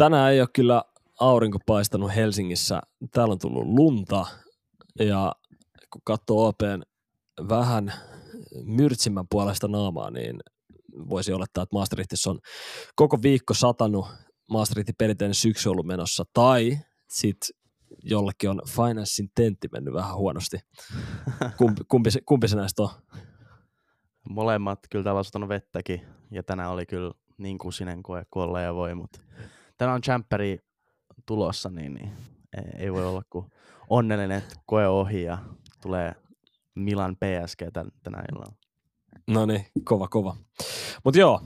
tänään ei ole kyllä aurinko paistanut Helsingissä. Täällä on tullut lunta ja kun katsoo OPn vähän myrtsimmän puolesta naamaa, niin voisi olettaa, että Maastrichtissa on koko viikko satanut Maastrichtin perinteinen syksy ollut menossa, tai sitten jollekin on finanssin tentti mennyt vähän huonosti. Kumpi, kumpi, se, kumpi se näistä on? Molemmat kyllä täällä on vettäkin, ja tänään oli kyllä niin kusinen koe kuin ja voi, mutta tänään on Champeri tulossa, niin, niin ei, voi olla kuin onnellinen, että koe ohi ja tulee Milan PSG tän, tänä illalla. No niin, kova kova. Mutta joo,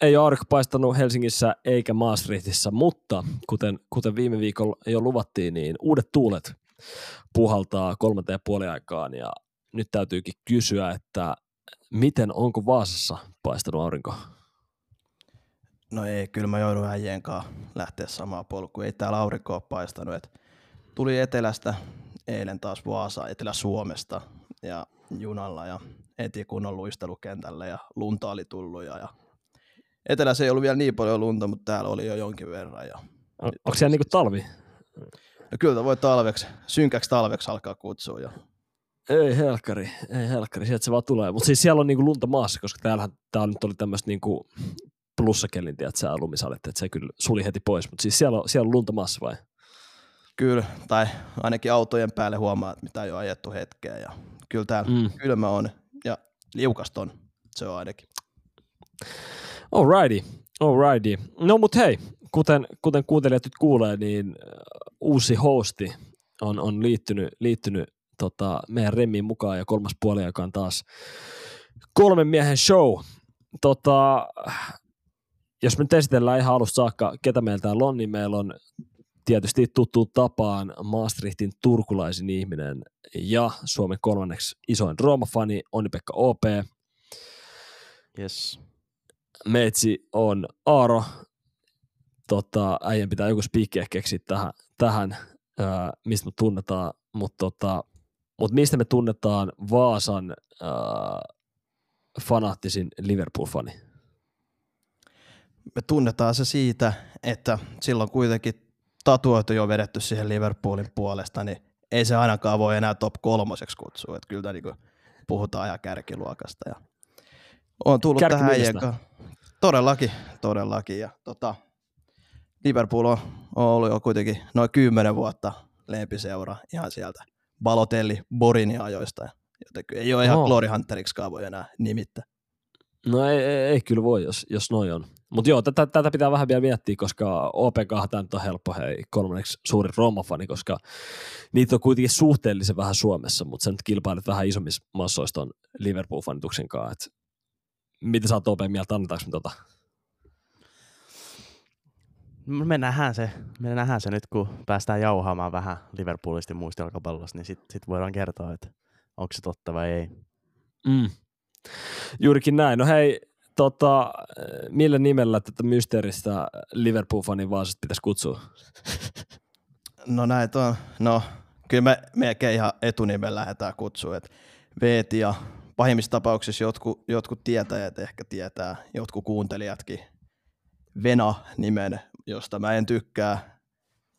ei ole aurinko paistanut Helsingissä eikä Maastrichtissa, mutta kuten, kuten viime viikolla jo luvattiin, niin uudet tuulet puhaltaa kolmanteen ja puoli aikaan ja nyt täytyykin kysyä, että miten, onko Vaasassa paistanut aurinko? No ei, kyllä mä joudun äijien kanssa lähteä samaa polkua. Ei täällä aurinko ole paistanut. Et tuli etelästä eilen taas Vaasa, Etelä-Suomesta ja junalla ja eti kunnon luistelukentälle ja lunta oli tullut. Ja, ja etelässä ei ollut vielä niin paljon lunta, mutta täällä oli jo jonkin verran. Ja, On, onko siellä niinku talvi? ja kyllä voi talveksi, synkäksi talveksi alkaa kutsua. Ja, Ei helkkari, ei helkkari, sieltä se vaan tulee. Mutta siis siellä on niinku lunta maassa, koska täällähän tää nyt oli tämmöistä niinku plussakellin, että sä lumisadetta, että se kyllä suli heti pois. Mutta siis siellä on, siellä on lunta maassa vai? kyllä, tai ainakin autojen päälle huomaa, että mitä ei ole ajettu hetkeä. Ja kyllä täällä Mm. kylmä on ja liukasta on, se on ainakin. Alrighty, alrighty. No mut hei, kuten, kuten kuuntelijat nyt kuulee, niin äh, uusi hosti on, on liittynyt, liittynyt tota, meidän remmiin mukaan ja kolmas puoli, joka on taas kolmen miehen show. Tota, jos me nyt esitellään ihan alusta saakka, ketä meillä täällä on, niin meillä on tietysti tuttuun tapaan Maastrichtin turkulaisin ihminen ja Suomen kolmanneksi isoin Rooma-fani, Onni-Pekka OP. Yes. meitsi on Aaro. Tota, äijän pitää joku spiikki ehkä keksiä tähän, tähän ää, mistä me tunnetaan, mutta tota, mut mistä me tunnetaan Vaasan ää, fanaattisin Liverpool-fani? Me tunnetaan se siitä, että silloin kuitenkin tatuoitu jo vedetty siihen Liverpoolin puolesta, niin ei se ainakaan voi enää top kolmoseksi kutsua. Että kyllä niin puhutaan ihan kärkiluokasta. Ja on tullut tähän äijän. Todellakin, todellakin. Ja tota, Liverpool on, on ollut jo kuitenkin noin kymmenen vuotta lempiseura ihan sieltä Balotelli Borinin ajoista. Joten kyllä ei ole ihan Oho. Glory Hunteriksikaan voi enää nimittää. No ei, ei, ei kyllä voi, jos, jos noin on. Mutta joo, tätä, tätä pitää vähän vielä miettiä, koska OP tämä nyt on helppo, hei, kolmanneksi suuri Roma-fani, koska niitä on kuitenkin suhteellisen vähän Suomessa, mutta sä nyt kilpailet vähän isommissa massoista on Liverpool-fanituksen kanssa. Et mitä sä oot OP mieltä, annetaanko me tota? Me nähdään se, me nähdään se nyt, kun päästään jauhaamaan vähän Liverpoolista muista jalkapallosta, niin sitten sit voidaan kertoa, että onko se totta vai ei. Mm. Juurikin näin. No hei, tota, millä nimellä tätä mysteeristä Liverpool-fanin Vaasasta pitäisi kutsua? No näitä on. No kyllä me melkein ihan etunimen lähdetään kutsua. Et Veeti ja pahimmissa tapauksissa jotkut, jotkut tietäjät ehkä tietää, jotkut kuuntelijatkin Vena-nimen, josta mä en tykkää.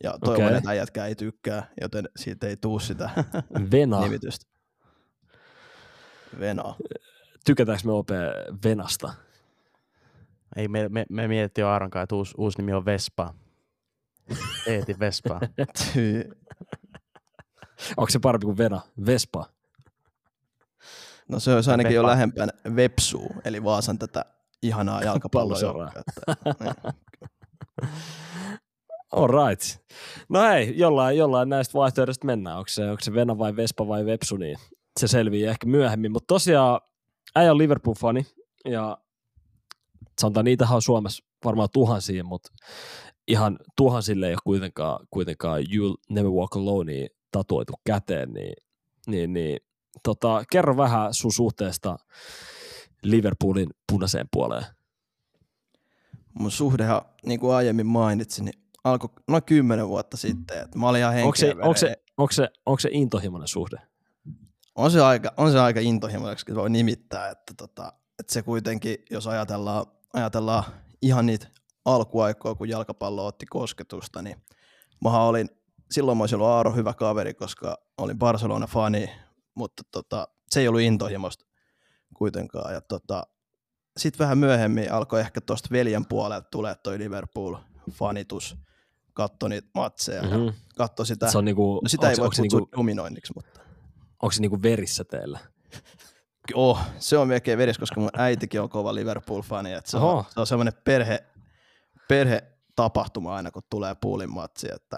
Ja toivon, Okei. että äijätkään ei tykkää, joten siitä ei tuu sitä Vena. nimitystä. Vena. tykätäänkö me OP Venasta? Ei, me, me, me mietittiin jo Aaron kanssa, että uusi, uusi nimi on Vespa. Eeti Vespa. Onko se parempi kuin Vena? Vespa. No se olisi ainakin jo Vepa. lähempään Vepsuu, eli Vaasan tätä ihanaa Palloseuraa. jalkapallojoukkuetta. All right. No hei, jollain, jollain näistä vaihtoehdoista mennään. Onko se, onko se Vena vai Vespa vai Vepsu, niin se selvii ehkä myöhemmin. Mutta tosiaan äijä on Liverpool-fani ja sanotaan niitähän on Suomessa varmaan tuhansia, mutta ihan tuhansille ei ole kuitenkaan, kuitenkaan You'll Never Walk Alone tatuoitu käteen, niin, niin, niin tota, kerro vähän sun suhteesta Liverpoolin punaiseen puoleen. Mun suhdehan, niin kuin aiemmin mainitsin, niin alkoi noin kymmenen vuotta sitten. Että mä olin ihan Onko se, onko, se, onko, se, onko se intohimoinen suhde? on se aika, on se aika intohimoiseksi voi nimittää, että, tota, että se kuitenkin, jos ajatellaan, ajatellaan ihan niitä alkuaikoja, kun jalkapallo otti kosketusta, niin mähän olin, silloin mä olisin ollut Aaro hyvä kaveri, koska olin Barcelona-fani, mutta tota, se ei ollut intohimoista kuitenkaan. Ja tota, sitten vähän myöhemmin alkoi ehkä tuosta veljen puolelta tulee toi Liverpool-fanitus, katso niitä matseja mm-hmm. ja Mm-hmm. katso sitä. Se on niinku, no sitä ei onko, voi kutsua niinku, dominoinniksi, mutta onko se niinku verissä teillä? Oh, se on melkein veris, koska mun äitikin on kova Liverpool-fani. Että se, on, se on semmoinen perhe, perhetapahtuma aina, kun tulee puulin matsi. Että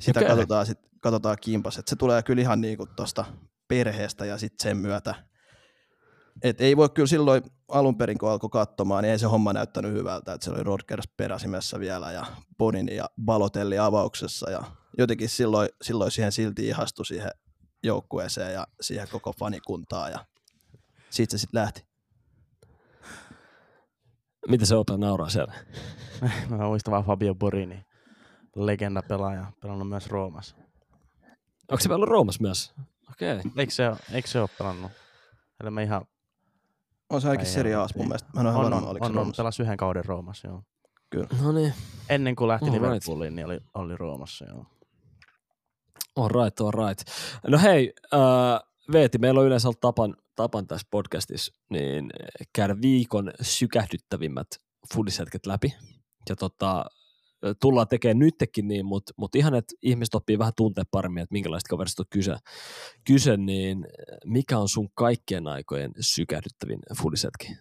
sitä okay. katsotaan, sit, katsotaan kimpas. Että se tulee kyllä ihan niinku tuosta perheestä ja sitten sen myötä. Et ei voi kyllä silloin alun perin, kun alkoi katsomaan, niin ei se homma näyttänyt hyvältä. Että se oli Rodgers peräsimessä vielä ja Bonin ja Balotelli avauksessa. Ja jotenkin silloin, silloin siihen silti ihastui siihen joukkueeseen ja siihen koko fanikuntaan. Ja siitä se sitten lähti. Miten se opea nauraa siellä? Mä muistan vaan Fabio Borini, legenda pelaaja, pelannut myös Roomassa. Onko se ollut Roomassa myös? Okei. Okay. Eikö se, eikö se ole pelannut? Eli mä ihan, On se ainakin Serie. A's mun mielestä. Mä en ole on, ihan on, oliko on, se on, Roomassa. pelasi yhden kauden Roomassa, joo. No niin. Ennen kuin lähti. Liverpooliin, niin oli, oli Roomassa, joo. All right, all right. No hei, äh, Veeti, meillä on yleensä ollut tapan, tapan tässä podcastissa niin käydä viikon sykähdyttävimmät fudishetket läpi. Ja tota, tullaan tekemään nytkin niin, mutta mut ihan, että ihmiset oppii vähän tuntea paremmin, että minkälaista kaverista on kyse, kyse, niin mikä on sun kaikkien aikojen sykähdyttävin fudishetki?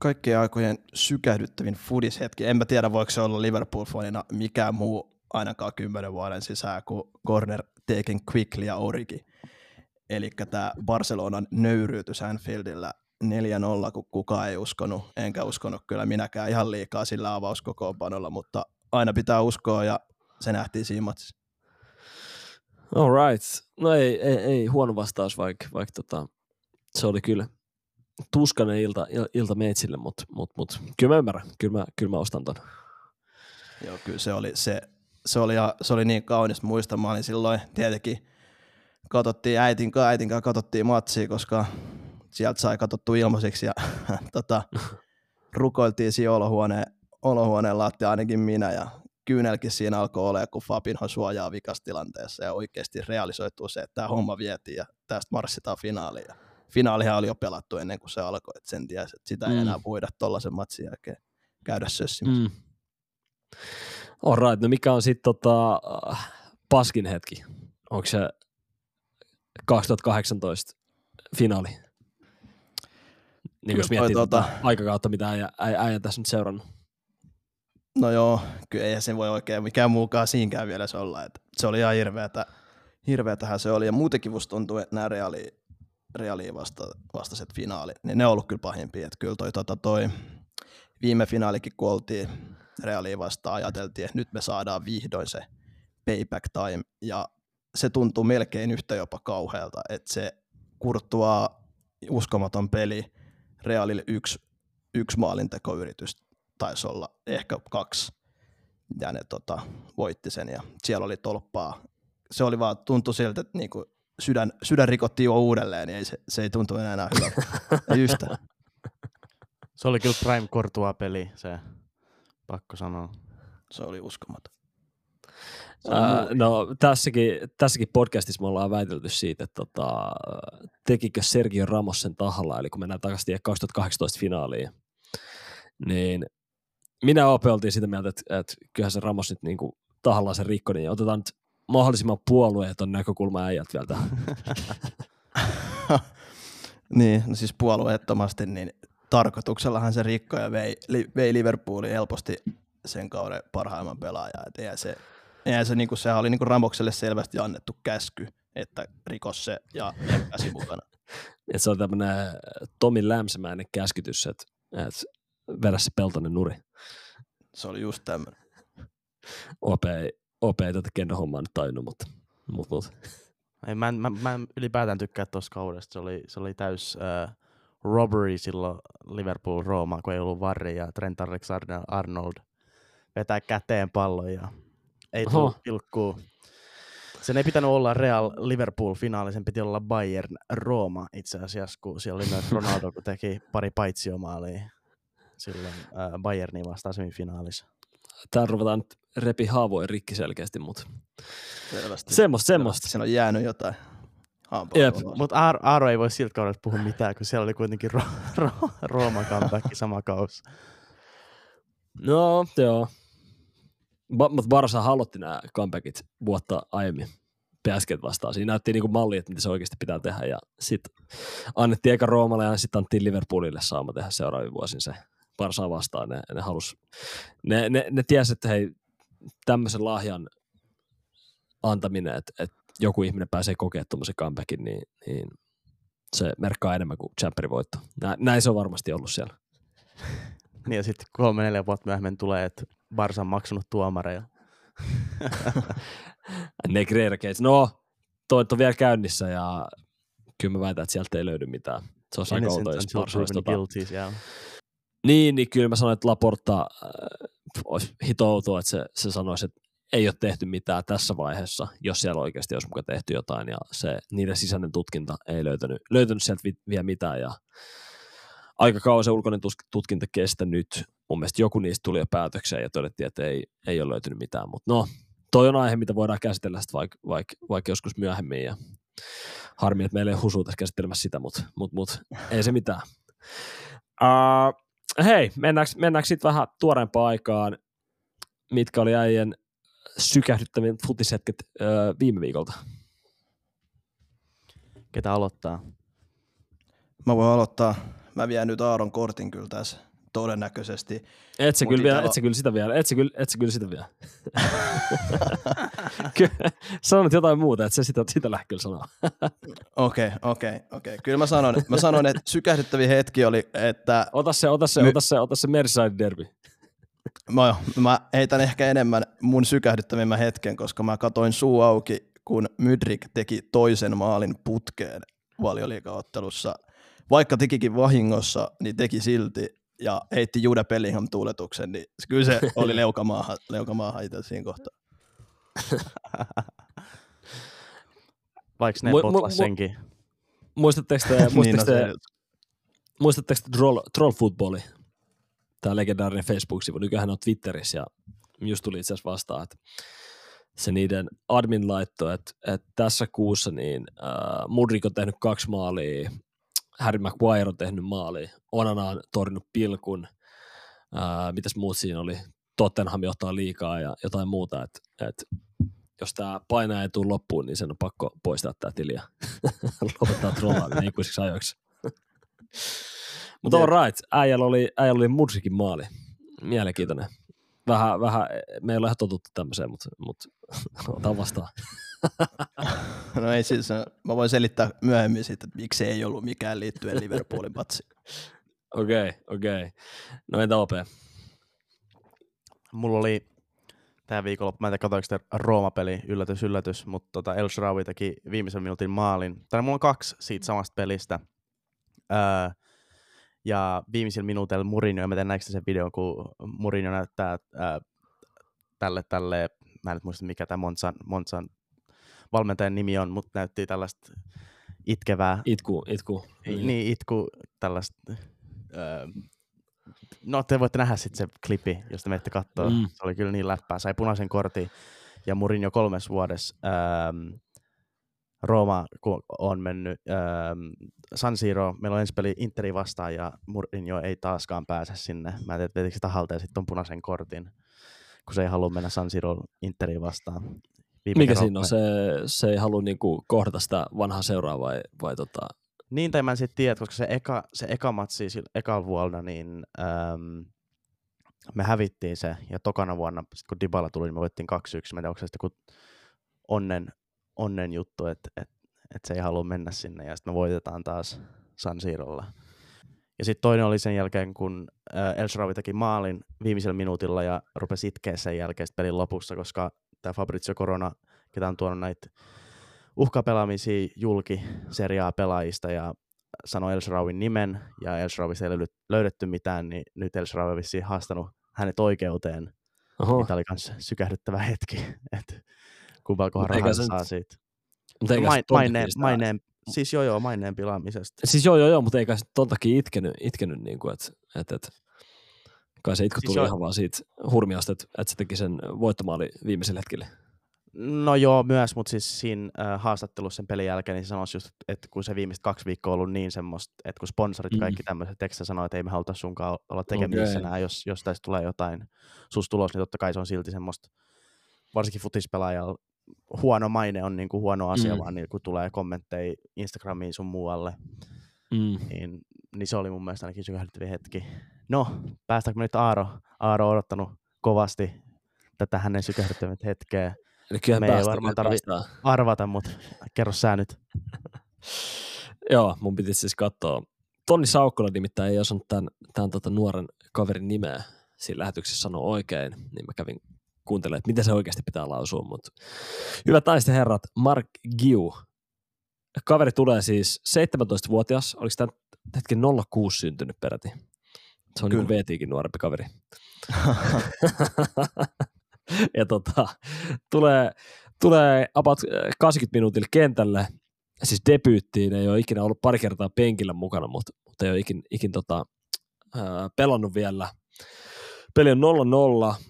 Kaikkien aikojen sykähdyttävin fudishetki. En mä tiedä, voiko se olla Liverpool-fanina mikään muu ainakaan kymmenen vuoden sisään kuin corner taken quickly ja origi. Eli tämä Barcelonan nöyryytys Anfieldillä 4-0, kun kukaan ei uskonut, enkä uskonut kyllä minäkään ihan liikaa sillä avauskokoonpanolla, mutta aina pitää uskoa ja se nähtiin siinä matsissa. All right. No ei, ei, ei huono vastaus, vaikka, vaikka tota, se oli kyllä tuskainen ilta, il- ilta meitsille, mutta mut, mut, kyllä mä ymmärrän. Kyllä mä, kyllä mä ostan ton. Joo, kyllä se oli, se, se oli, ja- se oli niin kaunis muista. Mä olin silloin tietenkin, katsottiin äitin kanssa, äitin kanssa katsottiin matsia, koska sieltä sai katsottu ilmaiseksi ja tota, rukoiltiin siinä olohuoneen, olohuoneen lattia ainakin minä ja kyynelkin siinä alkoi olla, kun Fabinho suojaa vikastilanteessa ja oikeasti realisoituu se, että tämä homma vietiin ja tästä marssitaan finaaliin. Ja finaalihan oli jo pelattu ennen kuin se alkoi, että sen tiesi, että sitä ei Mm. enää voida tuollaisen matsin jälkeen käydä sössimässä. Mm. All right. No mikä on sitten tota, äh, paskin hetki? Onko se 2018 finaali? Niin Kyllä jos miettii tota- aikakautta, mitä äijä, äijä, tässä nyt seurannut. No joo, kyllä eihän se voi oikein mikään muukaan siinkään vielä se olla. Että se oli ihan hirveätä, hirveätähän se oli. Ja muutenkin musta tuntuu, että nämä reaali, reaali vasta, vastaiset finaali, niin ne on ollut kyllä pahimpia. Että kyllä toi, tota, toi viime finaalikin, kun oltiin reaalia vastaan, ajateltiin, että nyt me saadaan vihdoin se payback time. Ja se tuntuu melkein yhtä jopa kauhealta, että se kurttua uskomaton peli, Realille yksi, yksi maalintekoyritys taisi olla ehkä kaksi, ja ne tota, voitti sen, ja siellä oli tolppaa. Se oli vaan, tuntui siltä, että niinku sydän, sydän rikottiin jo uudelleen, niin ei se, se ei tuntu enää, enää hyvältä. ei yhtään. Se oli kyllä Prime Courtois peli, se pakko sanoa. Se oli uskomaton. No tässäkin, tässäkin podcastissa me ollaan väitelty siitä, että tota, tekikö Sergio Ramos sen tahalla, eli kun mennään takaisin siihen 2018 finaaliin, niin minä ja Ope oltiin sitä mieltä, että, että kyllähän se Ramos nyt niin kuin tahallaan se rikko, niin otetaan nyt mahdollisimman puolueeton näkökulma äijät vielä tähän. niin, no siis puolueettomasti, niin tarkoituksellahan se rikko ja vei, vei Liverpoolin helposti sen kauden parhaimman pelaajan. Et eihän se, eihän se, niinku, sehän oli niinku Ramokselle selvästi annettu käsky, että rikos se ja jäkkäsi mukana. Et se on tämmöinen Tomi Lämsämäinen käskytys, että, että vedä se peltonen nuri. Se oli just tämmöinen. OP ei, OP ei tätä kendo hommaa nyt tajunnut, mutta, mutta, mutta. Ei, mä, en, mä, mä en ylipäätään tykkää tuosta kaudesta. Se oli, se oli täys äh, robbery silloin Liverpool-Rooma, kun ei ollut Varri ja Trent Alexander-Arnold vetää käteen pallon ja ei Oho. tullut pilkkuu. Sen ei pitänyt olla Real Liverpool-finaali, sen piti olla Bayern Rooma itse asiassa, kun siellä oli myös Ronaldo, kun teki pari paitsiomaalia silloin äh, Bayernin vastaan semifinaalissa. Täällä ruvetaan nyt repi haavoin rikki selkeästi, mutta Selvästi. semmoista, semmoista. Siinä on jäänyt jotain. Jep. hampaa. Mutta Aaro, Aaro ei voi siltä kaudelta puhua mitään, kun siellä oli kuitenkin Ro- Ro- Rooman comeback sama kausi. No, joo. Mutta Barsa halotti nämä comebackit vuotta aiemmin. PSG vastaan. Siinä näytti niinku malli, että mitä se oikeasti pitää tehdä. Ja sitten annettiin eka Roomalle ja sitten annettiin Liverpoolille saama tehdä seuraavien vuosin se Barsaa vastaan. Ne, ne, halus, ne, ne, ne tiesi, että hei, tämmöisen lahjan antaminen, että, että joku ihminen pääsee kokemaan tuommoisen comebackin, niin, niin se merkkaa enemmän kuin Champerin voitto. Nä, näin se on varmasti ollut siellä. Niin ja sitten kolme neljä vuotta myöhemmin tulee, että Barsa on maksanut tuomareja. Negreira case. No, toi on vielä käynnissä ja kyllä mä väitän, että sieltä ei löydy mitään. Se on aika outoa, jos Barsa olisi tota... guilty, siellä. Niin, niin kyllä mä sanoin, että Laporta äh, olisi hitoutua, että se, se sanoisi, että ei ole tehty mitään tässä vaiheessa, jos siellä oikeasti olisi muka tehty jotain, ja se, niiden sisäinen tutkinta ei löytänyt, löytänyt sieltä vi, vielä mitään, ja aika kauan se ulkoinen tutkinta kestänyt. Mun mielestä joku niistä tuli jo päätökseen, ja todettiin, että ei, ei ole löytynyt mitään, mutta no, toi on aihe, mitä voidaan käsitellä vaikka vaik, vaik joskus myöhemmin, ja harmi, että meillä ei ole husua tässä käsittelemässä sitä, mutta mut, mut, ei se mitään. Uh, hei, mennäänkö, mennäänkö sitten vähän tuoreempaan aikaan, mitkä oli äijän sykähdyttävin futishetket öö, viime viikolta? Ketä aloittaa? Mä voin aloittaa. Mä vien nyt Aaron kortin kyllä tässä todennäköisesti. Et sä Mut kyllä, vielä, Italo- et sä kyllä sitä vielä, et sä kyllä, et sä kyllä sitä vielä. Kyllä, Sanot jotain muuta, että se sitä, sitä lähde kyllä sanoa. Okei, okei, okei. Kyllä mä sanon, mä sanon, että sykähdyttävin hetki oli, että Ota se, ota se, My- ota se, ota se Merseyside derby. mä, mä heitän ehkä enemmän mun sykähdyttävimmän hetken, koska mä katoin suu auki, kun Mydrik teki toisen maalin putkeen valioliikaottelussa. Vaikka tekikin vahingossa, niin teki silti ja heitti Jude Bellingham tuuletuksen, niin kyllä se oli leukamaahan, leukamaahan itse siinä kohtaa. Vaikka ne Mu- mu- potlas mu- senkin. Muistatteko te, niin, muistatteko no te, se, muistatteko te troll, troll Footballi? Tämä legendaarinen Facebook-sivu. Nykyään on Twitterissä ja just tuli itse asiassa vastaan, että se niiden admin laittoi, että, että tässä kuussa niin äh, Mudrik on tehnyt kaksi maalia, Harry Maguire on tehnyt maali, Onana on torjunut pilkun, äh, mitäs muut siinä oli, Tottenham johtaa liikaa ja jotain muuta, että, että jos tämä paina ei tule loppuun, niin sen on pakko poistaa tämä tili ja lopettaa trollaaminen ikuisiksi ajoiksi. Mutta all right, äijällä oli, äijällä oli Mudrikin maali. Mielenkiintoinen. Vähän, vähän, me ei ole ihan totuttu tämmöiseen, mutta, mutta otan vastaan. no ei siis, mä voin selittää myöhemmin sitten, että miksi ei ollut mikään liittyen Liverpoolin patsi. Okei, okay, okei. Okay. No entä OP? Mulla oli tämä viikonloppu, mä en tiedä katsoinko sitä Rooma-peli, yllätys, yllätys, mutta tota El Sharawi teki viimeisen minuutin maalin. Tai mulla on kaksi siitä samasta pelistä. Öö, ja viimeisellä minuutilla Mourinho, en mä näikö sen videon, kun Mourinho näyttää öö, tälle, tälle, mä en nyt muista mikä tämä Monsan, Monsan valmentajan nimi on, mutta näytti tällaista itkevää Itku, itku. niin. niin itku tällaista. Öö, no te voitte nähdä sitten se klipi, jos te menette katsoa. Mm. Se oli kyllä niin läppää. Sai punaisen kortin. ja Mourinho kolmes vuodessa. Ähm, Rooma kun on mennyt ähm, San Siro, meillä on ensi peli Interi vastaan ja Mourinho ei taaskaan pääse sinne. Mä en tiedä, se tahalta ja sitten on punaisen kortin, kun se ei halua mennä San Siro Interi vastaan. Viime Mikä siinä on? Se, se ei halua niinku kohdata sitä vanhaa seuraa vai, vai tota... Niin, tai mä en sitten tiedä, koska se eka, se eka matsi sillä ekalla vuonna, niin äm, me hävittiin se, ja tokana vuonna, sit kun Dybala tuli, niin me voittiin 2-1. Mä en tiedä, onko se sitten kun onnen, onnen juttu, että et, et se ei halua mennä sinne, ja sitten me voitetaan taas San Sirolla. Ja sitten toinen oli sen jälkeen, kun äh, El Sharawi teki maalin viimeisellä minuutilla ja rupesi itkeä sen jälkeen pelin lopussa, koska tämä Fabrizio Corona, ketä on tuonut näitä uhkapelaamisia julki seriaa pelaajista ja sanoi El Sharawin nimen ja El Sharawista ei löydetty mitään, niin nyt El Sharawi on vissiin haastanut hänet oikeuteen. Oho, Tämä oli myös sykähdyttävä hetki, että kumpalkohan rahaa saa siitä. mutta eikä Main, maineen, maineen, siis joo joo, maineen pilaamisesta. Siis joo, joo, joo, mutta eikä se ton takia itkenyt, itkenyt niin kuin, että et, et, kai se itku Siis tuli joo. ihan vaan siitä hurmiasta, että, että se teki sen voittomaali viimeisellä hetkellä. No joo, myös, mutta siis siinä äh, haastattelussa sen pelin jälkeen, niin se sanoisi just, että kun se viimeiset kaksi viikkoa on ollut niin semmoista, että kun sponsorit Mm. kaikki tämmöiset tekstissä sanoo, että ei me haluta sunkaan olla tekemisissä Okei. enää, jos, jos tästä tulee jotain sus tulos, niin totta kai se on silti semmoista, varsinkin futispelaajalla, huono maine on niin kuin huono asia, Mm. vaan niin kun tulee kommentteja Instagramiin sun muualle, Mm. niin, niin se oli mun mielestä ainakin sykähdyttävä hetki. No, päästäänkö me nyt Aaro? Aaro on odottanut kovasti tätä hänen sykähdyttävät hetkeä Eli kyllä Me ei päästään, varmaan kyllä tarvi- päästään. arvata, mutta kerro sä nyt. Joo, mun piti siis katsoa. Tonni Saukkola nimittäin ei osannut tämän, tämän tota nuoren kaverin nimeä siinä lähetyksessä sanoa oikein, niin mä kävin kuuntelemaan, että miten se oikeasti pitää lausua. Mutta hyvät naiset herrat, Mark Giu. Kaveri tulee siis 17-vuotias, oliko tämä hetken 06 syntynyt peräti? Se on niin kuin Kyllä. VTikin nuorempi kaveri. ja tota, tulee, tulee about äh, 80 minuutilla kentälle, siis debyyttiin, ei ole ikinä ollut pari kertaa penkillä mukana, mutta, mutta ei ole ikin, ikin tota, ää, pelannut vielä. Peli on 0-0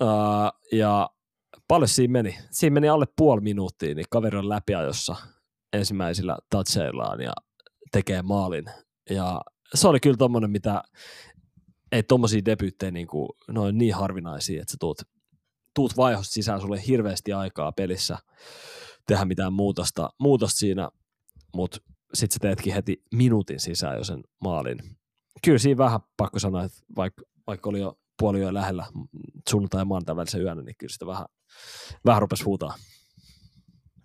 ää, ja paljon siinä meni. Siinä meni alle puoli minuuttia, niin kaveri on läpiajossa ensimmäisillä toucheillaan ja tekee maalin. Ja se oli kyllä tommonen, mitä ei tommosia debyyttejä niin kuin, ne on niin harvinaisia, että sä tuut, tuut vaihosta sisään, sulle hirveästi aikaa pelissä tehdä mitään muutosta, muutosta siinä, mutta sitten sä teetkin heti minuutin sisään jo sen maalin. Kyllä siinä vähän pakko sanoa, että vaikka, vaikka oli jo puoli yö lähellä sunnuntai ja maanantai välisen yönä, niin kyllä sitä vähän, vähän rupesi huutaa.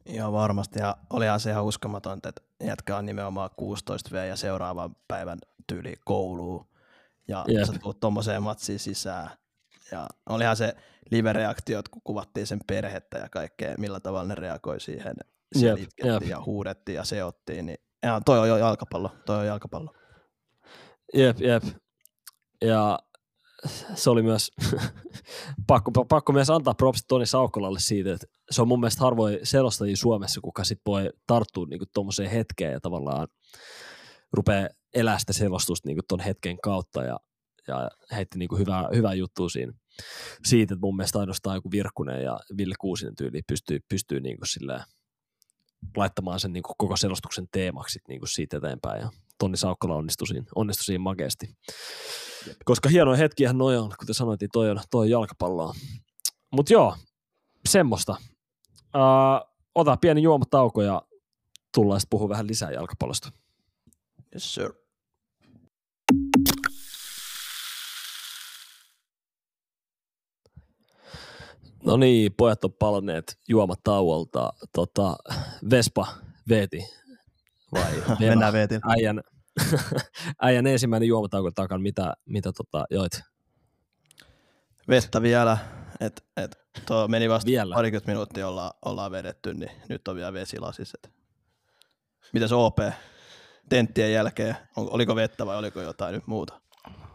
Ihan varmasti. Ja olihan se ihan uskomatonta, että jätkä on nimenomaan 16 V ja seuraavan päivän tyyli kouluun. Ja Jep. sä tuut tommoseen matsiin sisään. Ja olihan se live-reaktiot, kun kuvattiin sen perhettä ja kaikkea, millä tavalla ne reagoi siihen. Siellä Jep, itkettiin jep. ja huudettiin ja seottiin. Niin, ja toi on jo jalkapallo. Toi on jalkapallo. Jep, jep. Ja se oli myös pakko, pakko myös antaa props Toni Saukkolalle siitä, että se on mun mielestä harvoin selostajia Suomessa, kuka sit voi tarttua niinku tuommoiseen hetkeen ja tavallaan rupeaa elää sitä selostusta niinku ton hetken kautta ja, ja heitti niinku hyvää, hyvää juttua siinä. Siitä, että mun mielestä ainoastaan joku Virkkunen ja Ville Kuusinen tyyli pystyy, pystyy niinku laittamaan sen niinku koko selostuksen teemaksi niinku siitä eteenpäin. Ja Tonni Saukkola onnistui siinä, onnistui siinä makeasti. Koska hienoja hetkiä noi on, kuten sanoitin, toi on, toi on jalkapalloa. Mutta joo, semmoista. Uh, ota pieni juomatauko ja tullaan sitten puhua vähän lisää jalkapallosta. Yes, sir. No niin, pojat on palanneet juomatauolta. Tota, Vespa veeti vai? Mennään veetin. äijän, äijän ensimmäinen juomatauko takana, mitä, mitä tota, joit? Vettä vielä. Et, et, tuo meni vasta Vielä? parikymmentä minuuttia ollaan, ollaan vedetty, niin nyt on vielä vesilasis. Et. Mitäs OP? Tenttien jälkeen, on, oliko vettä vai oliko jotain nyt muuta?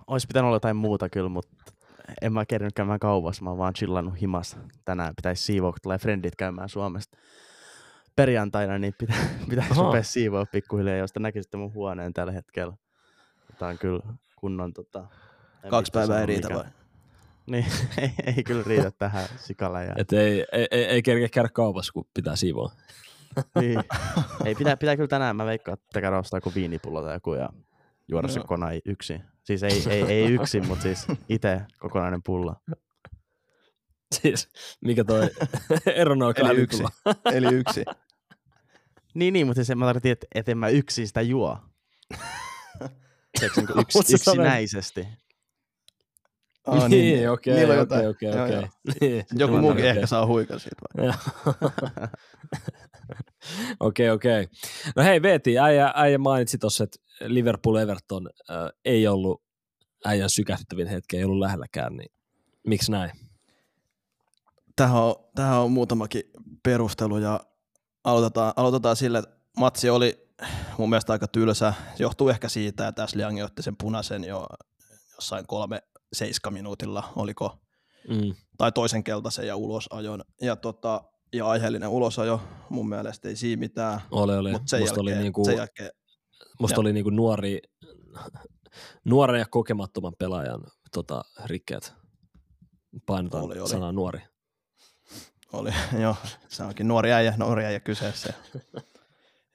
Olisi pitänyt olla jotain muuta kyllä, mutta en mä kerännyt käymään kaupassa, mä oon vaan chillannut himas. Tänään pitäisi siivoa, kun tulee frendit käymään Suomesta perjantaina, niin pitä, pitäisi Ahaa. rupea siivoa pikkuhiljaa, josta näkisitte mun huoneen tällä hetkellä. Tämä on kyllä kunnon tota... Kaksi päivää ei riitä mikä. vai? Niin, ei, ei kyllä riitä tähän sikalle. Ja, Et ei, ei, ei, ei kerkeä käydä kaupassa, kun pitää siivoa. niin. ei, pitää, pitää kyllä tänään, mä veikkaan, että käydä ostaa joku viinipullo tai joku ja juoda se Joo. kona yksin. Siis ei, ei, ei yksin, mutta siis itse kokonainen pullo. Siis, mikä toi eronauka Eli yksi. Eli yksi. Niin, niin, mutta siis mä tarkoitin, että, että en mä yksin sitä juo. Tiedätkö, niin yks, yksinäisesti. Aa, niin, okei, Niillä on okei, okei, okei. Niin, Joku muukin tarkoitin. ehkä saa huikan siitä. Okei, okei. No hei Veeti, äijä, äijä mainitsi tuossa, että Liverpool-Everton äh, ei ollut äijän sykähdyttävin hetki, ei ollut lähelläkään, niin miksi näin? Tähän on, tähän on muutamakin perustelu ja aloitetaan, aloitetaan sille, että matsi oli mun mielestä aika tylsä. Johtuu ehkä siitä, että Young otti sen punaisen jo jossain kolme seiska minuutilla, oliko, Mm. tai toisen keltaisen ja ulosajon. Ja, tota, ja aiheellinen ulosajo, mun mielestä ei siinä mitään. Oli, oli. Mutta sen, Musta jälkeen, oli, niinku, sen jälkeen, musta oli niinku nuori, nuoren ja kokemattoman pelaajan tota, rikkeet. Painotan Oli, oli. sanaa nuori. Oli, joo, se onkin nuori äijä, nuori äijä kyseessä.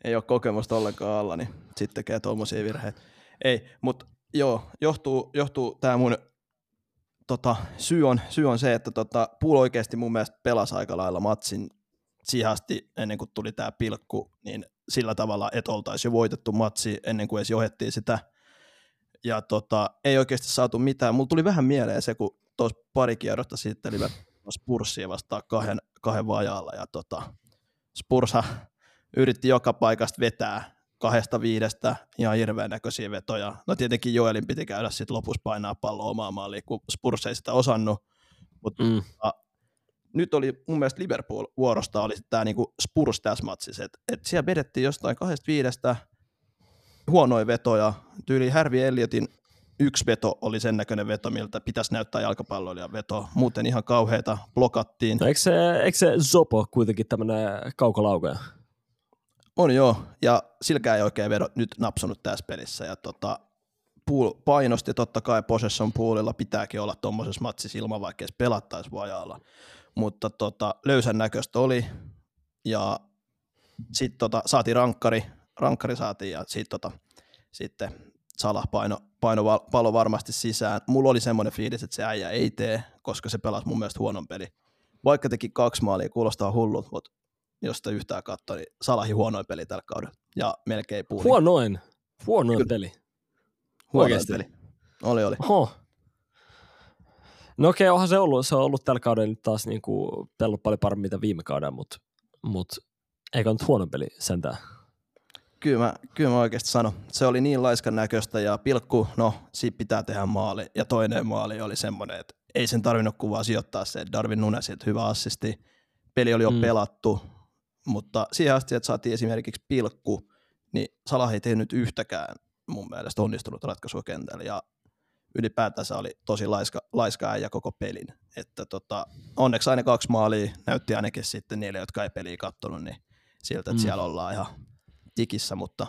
ei ole kokemusta ollenkaan alla, niin sitten tekee tuommoisia virheitä. Ei, mutta joo, johtuu, johtuu tämä mun tota, syy, on, syy on se, että tota, Pool oikeasti mun mielestä pelasi aika lailla matsin siihen asti, ennen kuin tuli tämä pilkku, niin sillä tavalla, että oltaisiin jo voitettu matsi ennen kuin edes johettiin sitä. Ja tota, ei oikeasti saatu mitään. Mulla tuli vähän mieleen se, kun tuossa pari kierrosta sitten oli Spursia vastaan kahden, kahden vajaalla. Ja tota, Spursa yritti joka paikasta vetää kahdesta viidestä ihan hirveän näköisiä vetoja. No tietenkin Joelin piti käydä sitten lopussa painaa pallo omaan maaliin, kun Spurs ei sitä osannut. Mutta Mm. nyt oli mun mielestä Liverpool vuorosta oli tämä niinku Spurs tässä matsissa, että et siellä vedettiin jostain kahdesta viidestä huonoja vetoja. Tyyli Harvey Elliotin yksi veto oli sen näköinen veto, miltä pitäisi näyttää jalkapalloilijan veto. Muuten ihan kauheita, blokattiin. No, eikö, se, eikö se Zopo kuitenkin tämmöinen kaukolaukoja? On joo, ja silkään ei oikein vedot nyt napsunut tässä pelissä. Ja tota, pool painosti totta kai possession poolilla pitääkin olla tuommoisessa matsissa ilman, vaikka edes pelattaisi vajaalla. Mutta tota, löysän näköistä oli, ja sitten tota, saatiin rankkari, rankkari saatiin, ja sitten tota, sitten Salah paino, paino pallo varmasti sisään. Mulla oli semmoinen fiilis, että se äijä ei tee, koska se pelasi mun mielestä huonon peli. Vaikka teki kaksi maalia, kuulostaa hullut, mutta jos sitä yhtään katsoo, niin Salahin huonoin peli tällä kaudella. Ja melkein puoli. Huonoin. Huonoin Kyllä. peli. huonoin oikeesti. peli. Oli, oli. Oho. No okei, onhan se ollut, se on ollut tällä kaudella nyt taas niinku pelannut paljon paremmin mitä viime kaudella, mutta mut, eikä nyt huono peli sentään. Kyllä mä, kyllä mä oikeasti sanon. Se oli niin laiskan näköistä ja pilkku, no, siitä pitää tehdä maali. Ja toinen maali oli semmoinen, että ei sen tarvinnut kuvaa sijoittaa se Darwin Nunesilta hyvä assisti. Peli oli jo Mm. pelattu, mutta siihen asti, että saatiin esimerkiksi pilkku, niin Salah ei tehnyt yhtäkään mun mielestä onnistunut ratkaisua kentällä. Ja ylipäätänsä oli tosi laiska, laiska äijä koko pelin. Että tota, onneksi aina kaksi maalia näytti ainakin sitten niille, jotka ei peliä kattonut, niin siltä, että mm. siellä ollaan ihan tikissä, mutta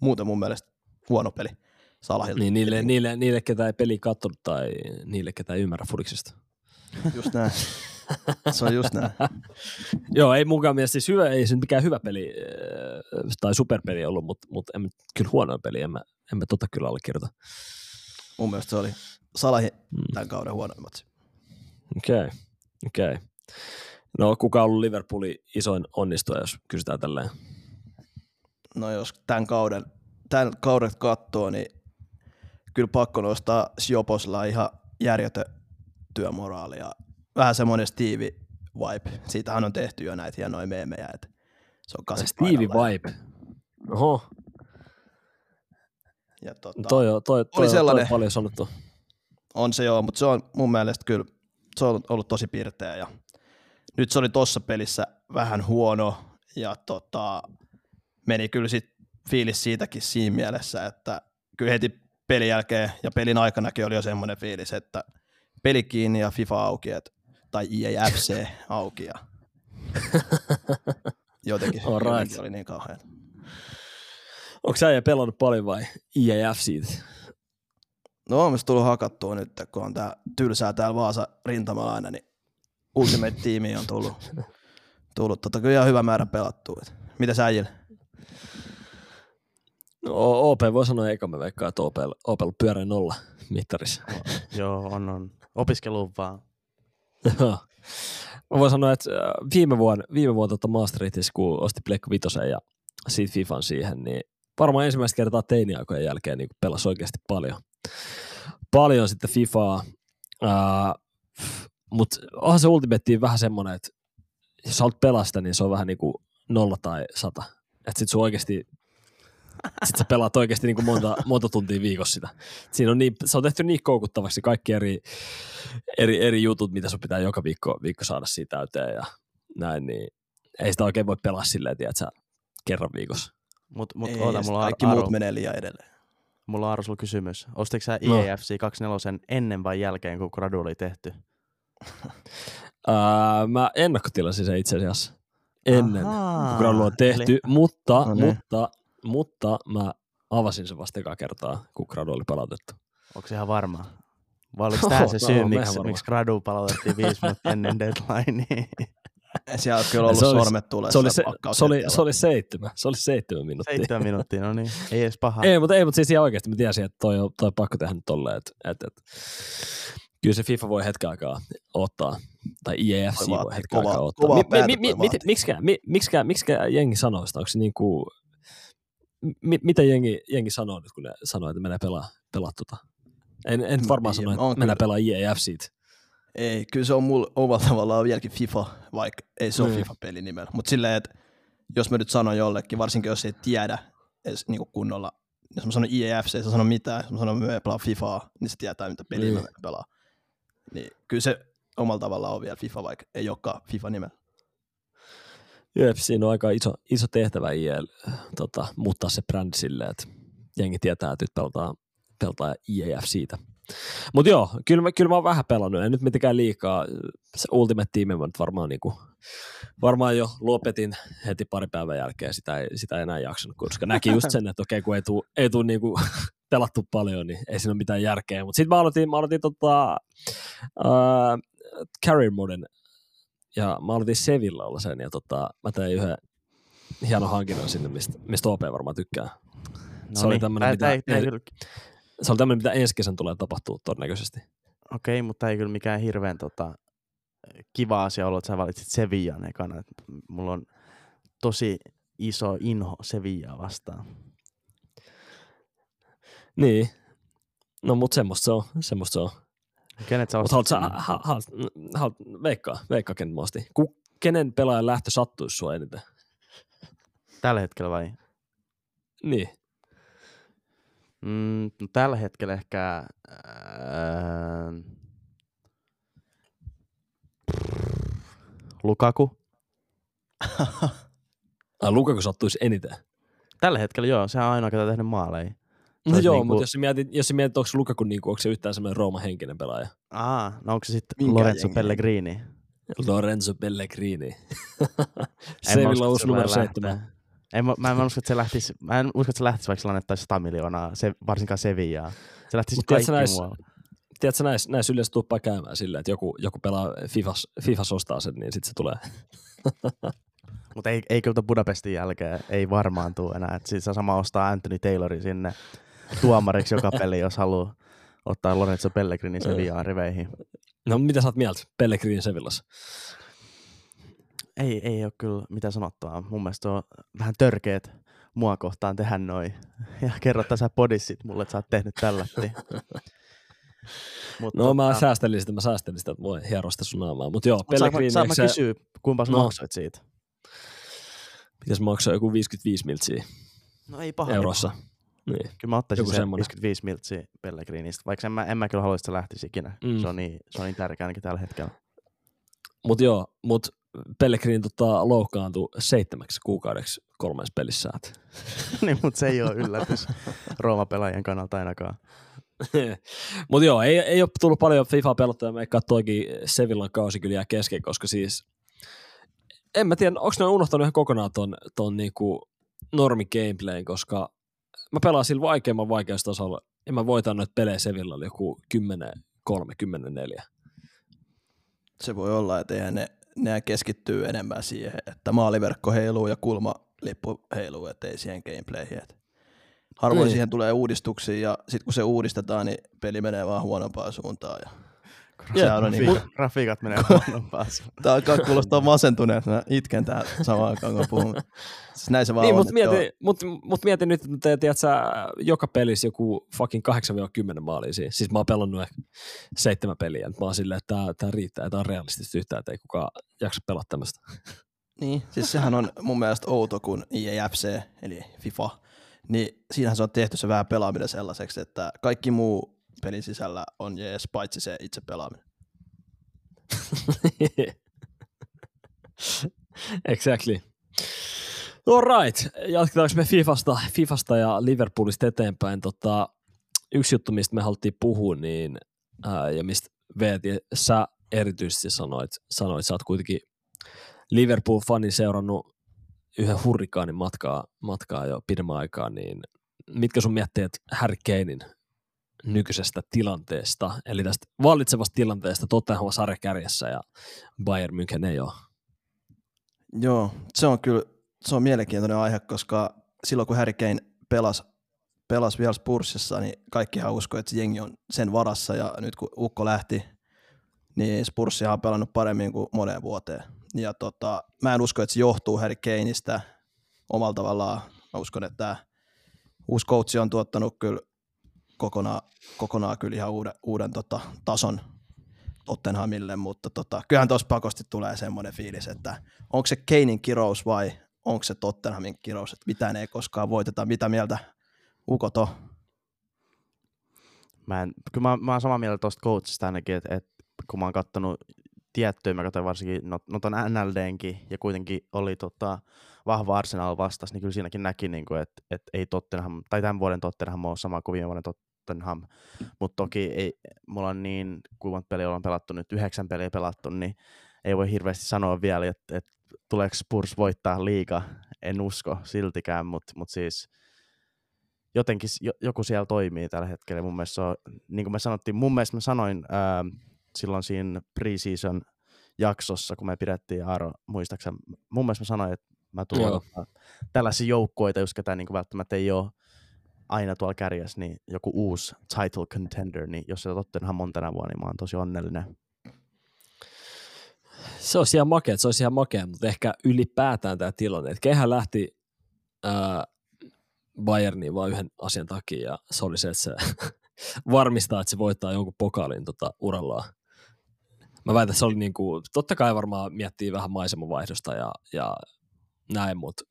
muuten mun mielestä huono peli Salahilta. Niin niille, niille, niille, ketä ei peli katsonut tai niille, ketä ei ymmärrä fudiksesta. Just näin. Se on just näin. Joo, ei munkaan mielestä siis hyvä, ei se nyt mikään hyvä peli äh, tai superpeli ollut, mutta, mutta en, kyllä huono peli, en mä, en mä tota kyllä allekirjoita. Mun mielestä se oli Salahin Mm. tämän kauden huonoin matsi. Okei, okay. okei. Okay. No kuka on ollut Liverpoolin isoin onnistuja, jos kysytään tälleen? No jos tämän kauden, tämän kauden katsoo, niin kyllä pakko nostaa Sioposla ihan järjetön työmoraali ja vähän semmoinen Stevie vibe. Siitähän on tehty jo näitä hienoja meemejä, että se on kasi Stevie painalla ja- Vibe. Oho, Ja tota, toi, on- toi, toi, toi, sellainen- toi on paljon sanottu. On se joo, mutta se on mun mielestä kyllä, se on ollut tosi pirteä ja nyt se oli tossa pelissä vähän huono ja tota, meni kyllä sit fiilis siitäkin siinä mielessä, että kyllä heti pelin jälkeen ja pelin aikanakin oli jo semmoinen fiilis, että peli kiinni ja FIFA auki, et, tai EA FC auki ja jotenkin, right. jotenkin oli niin kauhean. Onko sä pelannut paljon vai E EAF siitä? No on myös tullut hakattua nyt, kun on tää tylsää täällä Vaasa rintamalla aina, niin Ultimate-tiimi on tullut, tullut tota, kyllä ihan hyvä määrä pelattua. Mitä sä äijille? No, OP voi sanoa eka, mä veikkaan, että OP, OP pyöreä nolla mittarissa. Joo, on, on. Opiskelu vaan. Mä voin sanoa, että äh, viime vuonna, viime vuonna tota Maastrichtissa, kun osti Pleikka Vitosen ja siitä Fifan siihen, niin varmaan ensimmäistä kertaa teiniaikojen jälkeen niin pelasi oikeasti paljon. Paljon sitten Fifaa, äh, mutta onhan se Ultimate vähän semmoinen, että jos sä haluat pelasta, niin se on vähän niin kuin nolla tai sata. Että sit sun oikeasti sit sä pelaat oikeasti niin kuin monta, monta tuntia viikossa sitä. Siinä on niin, se on tehty niin koukuttavaksi kaikki eri, eri, eri jutut, mitä sun pitää joka viikko, viikko saada siitä täyteen ja näin, niin ei sitä oikein voi pelaa silleen, tiedät sä, kerran viikossa. Mut, mut Ei, oota, mulla kaikki Aro, muut menee liian edelleen. mulla on Aro sulla kysymys. Ostitko sä No. EAFC 24 ennen vai jälkeen, kun gradu oli tehty? Ää, mä ennakkotilasin sen itse asiassa ennen, Ahaa, kun gradu on tehty, eli- mutta, No niin. mutta, mutta mä avasin sen vasta ekaa kertaa, kun gradu oli palautettu. Onko se ihan varma? Vai oliko tämä se syy, miksi, miksi gradu palautettiin viisi minuuttia ennen deadlinea? Siellä olisi kyllä ollut Se oli- sormet tulee. Se oli, se, se, oli, se oli seitsemän, se oli seitsemän minuuttia. Seitsemän minuuttia, no niin. Ei edes paha. Ei, mutta, ei, mutta siis ihan oikeasti mä tiesin, että toi on, toi on pakko tehdä nyt tolleen, että, että, kyllä se FIFA voi hetken aikaa ottaa, tai Toi voi hetken aikaa ottaa. Mi, mi, mi, mi, miksikään, mi, miksikään, miksikään jengi sanoo sitä? Onko se niin kuin, mi, mitä jengi, jengi sanoo nyt, kun ne sanoo, että menee pelaa, pelaa tota? En, en Mä varmaan sano, että mennään kyllä. pelaa E EAFCt. Ei, kyllä se on mulla omalla tavallaan vieläkin FIFA, vaikka ei se ole Niin. FIFA-peli nimellä. Mutta silleen, että jos mä nyt sanon jollekin, varsinkin jos ei tiedä edes niinku kunnolla, jos mä sanon IEFC, ei se sano mitään, jos mä sanon, että mä pelaa FIFAa, niin se tietää, mitä peliä Niin. mä pelaa. Niin kyllä se omalla tavallaan on vielä FIFA, vaikka ei olekaan FIFA nimellä. Siinä on aika iso, iso tehtävä IEL tota, muuttaa se brändi silleen, että jengi tietää, että nyt pelataan, pelataan EAFCtä. Mutta joo, kyllä mä, kyllä mä oon vähän pelannut, en nyt mitenkään liikaa. Se Ultimate Team mä nyt varmaan, niinku, varmaan jo lopetin heti pari päivän jälkeen, sitä ei, sitä ei enää jaksanut, koska näki just sen, että okei, kun ei tule ei tuu niinku pelattu paljon, niin ei siinä ole mitään järkeä. Mutta sitten mä aloitin, mä aloitin tota, uh, Carrier Moden ja mä aloitin Sevillalla sen ja tota, mä tein yhden hienon hankinnon sinne, mistä, mistä OP varmaan tykkää. No se oli niin. tämmönen, mitä- ei- ei kyllä- Se oli tämmöinen, mitä ensi kesän tulee tapahtuu todennäköisesti. Okei, mutta ei kyllä mikään hirveän tota, kiva asia ollut, että sä valitsit Sevillan ekana. Mulla on tosi iso inho Sevillaa vastaan. Niin. No mut semmoista se on, semmoista se on. Kenet sä ostat sä, ha, ha, veikkaa, veikkaa Kent Mosti. Ku, kenen pelaajan lähtö sattuisi sua eniten? Tällä hetkellä vai? Niin. Mm, no tällä hetkellä ehkä... Ää, Lukaku. Ai Lukaku sattuisi eniten. Tällä hetkellä joo, se on ainoa, ketä tehnyt maaleja. No joo, niinku- mutta jos mietit, jos mietit onko Lukaku, niinku, onko se yhtään semmoinen Rooma-henkinen pelaaja? Aa, no onko se sitten Lorenzo jengi? Pellegrini? Lorenzo Pellegrini. Sevilla että uusi numero tulee seitsemän. lähteä. En, mä, mä, en usko, että se lähtisi, mä en usko, että se lähtisi, vaikka sillä annettaisiin 100 miljoonaa, se, varsinkaan Sevillaa. Se lähtisi Mut kaikki näissä- muualla. Tiedätkö, näissä, näissä yleensä tuppaa käymään silleen, että joku, joku pelaa Fifas, Fifas ostaa sen, niin sitten se tulee. Mutta ei, ei kyllä Budapestin jälkeen, ei varmaan tule enää. Et siis sama ostaa Anthony Taylorin sinne tuomariksi joka peli, jos haluaa ottaa Lorenzo Pellegrini Sevillaan riveihin. No mitä sä oot mieltä Pellegrini Sevillassa? Ei, ei ole kyllä mitä sanottua. Mun mielestä on vähän törkeet mua kohtaan tehdä noin. Ja kerro tässä podissit mulle, että sä oot tehnyt tällätti. Mut No mä säästelin sitä, mä säästelin sitä, että voi hieroa sitä sun naamaa. Mutta joo, Mut saanko, Pellegrini, saanko eikö mä kysyä, kuinka sä No. maksoit siitä? pitäisi maksaa joku 55 miltsiä No ei paha. eurossa. Niin. Kyllä mä ottaisin Joku sen semmonen. 55 miltsiä Pellegrinistä, vaikka en mä, en mä kyllä haluaisi, että se lähtisi ikinä. Mm. Se, on niin, se on niin tärkeä ainakin tällä hetkellä. Mutta joo, mut Pellegrini tota, loukkaantui seitsemäksi kuukaudeksi kolmessa pelissä. niin, mutta se ei ole yllätys Rooma-pelaajien kannalta ainakaan. Mutta joo, ei, ei ole tullut paljon FIFA pelottaa, me katsoikin Sevillan kausi kyllä jää kesken, koska siis en mä tiedä, onko ne unohtanut ihan kokonaan ton, ton niinku normi gameplayn, koska mä pelaan sillä vaikeamman vaikeustasolla en mä voita noita pelejä Sevillalla joku 10-3, 10-4. Se voi olla, että eihän ne, ne keskittyy enemmän siihen, että maaliverkko heiluu ja kulma lippu heiluu, ettei siihen gameplayhin. Harvoin Niin. siihen tulee uudistuksia ja sitten kun se uudistetaan, niin peli menee vaan huonompaan suuntaan. Ja Niin, Grafiikat, grafiikat menee huonompaan suuntaan. Tää alkaa kuulostaa masentuneelta. Mä itken tää samaan aikaan, kun puhun. Siis näin se vaan Niin, on. mutta mieti, mut, mut mieti nyt, että te, tiedät, sä, joka pelissä joku fucking 8-10 maalia siinä. Siis mä oon pelannut ehkä seitsemän peliä. Mä oon silleen, että tää, tää riittää ja tää on realistista yhtään, että ei kukaan jaksa pelata tämmöistä. Niin, siis sehän on mun mielestä outo, kun IEFC, eli FIFA, niin siinähän se on tehty se vähän pelaaminen sellaiseksi, että kaikki muu pelin sisällä on jees, paitsi se itse pelaaminen. exactly. All right, jatketaanko me Fifasta, Fifasta ja Liverpoolista eteenpäin. Tota, yksi juttu, mistä me haluttiin puhua, niin, ää, ja mistä Veeti, sä erityisesti sanoit, sanoit, sä oot kuitenkin Liverpool-fani seurannut yhden hurrikaanin matkaa, matkaa jo pidemmän aikaa, niin mitkä sun mietteet Harry Kanein nykyisestä tilanteesta, eli tästä vallitsevasta tilanteesta Tottenham sarjakärjessä ja Bayern München ei ole. Joo, se on kyllä se on mielenkiintoinen aihe, koska silloin kun Harry Kane pelasi, pelasi vielä Spursissa, niin kaikkihan uskoi, että jengi on sen varassa ja nyt kun Ukko lähti, niin Spurssihan on pelannut paremmin kuin moneen vuoteen. Ja tota, mä en usko, että se johtuu Harry Kaneista omalla tavallaan. Mä uskon, että tämä uusi on tuottanut kyllä kokonaan, kokonaan kyllä ihan uuden, uuden tota, tason Tottenhamille, mutta tota, kyllähän tuossa pakosti tulee semmoinen fiilis, että onko se Keinin kirous vai onko se Tottenhamin kirous, että mitään ei koskaan voiteta. Mitä mieltä Ukot on? Mä, en, kyllä mä, mä oon samaa mieltä tuosta coachista ainakin, että, että kun mä oon kattonut tiettyjä, mä katsoin varsinkin no, no ton NLDnkin, ja kuitenkin oli tota, vahva Arsenal vastas, niin kyllä siinäkin näki, niin kuin, että, että ei Tottenham, tai tämän vuoden Tottenham ole sama kuin viime vuoden Tottenham, mutta toki ei, mulla on niin kuivat peliä ollaan pelattu nyt, yhdeksän peliä pelattu, niin ei voi hirveästi sanoa vielä, että, että tuleeko Spurs voittaa liiga, en usko siltikään, mutta mut siis jotenkin joku siellä toimii tällä hetkellä. Mun mielestä se on, niin kuin me sanottiin, mun mielestä mä sanoin ää, silloin siinä preseason jaksossa, kun me pidettiin Aaro, muistaakseni, mun mielestä mä sanoin, että mä tulen tällaisia joukkueita, jos ketään niin välttämättä ei ole aina tuolla kärjessä, niin joku uusi title contender, niin jos se Tottenham on tänä vuonna, niin mä oon tosi onnellinen. Se olisi ihan makea, se olisi ihan makea, mutta ehkä ylipäätään tämä tilanne, että Kehä lähti ää, Bayerniin vain yhden asian takia, ja se oli se, että se varmistaa, että se voittaa jonkun pokaalin tota, urallaan. Mä väitän, että se oli niin kuin, totta kai varmaan miettii vähän maisemavaihdosta ja, ja näin, mutta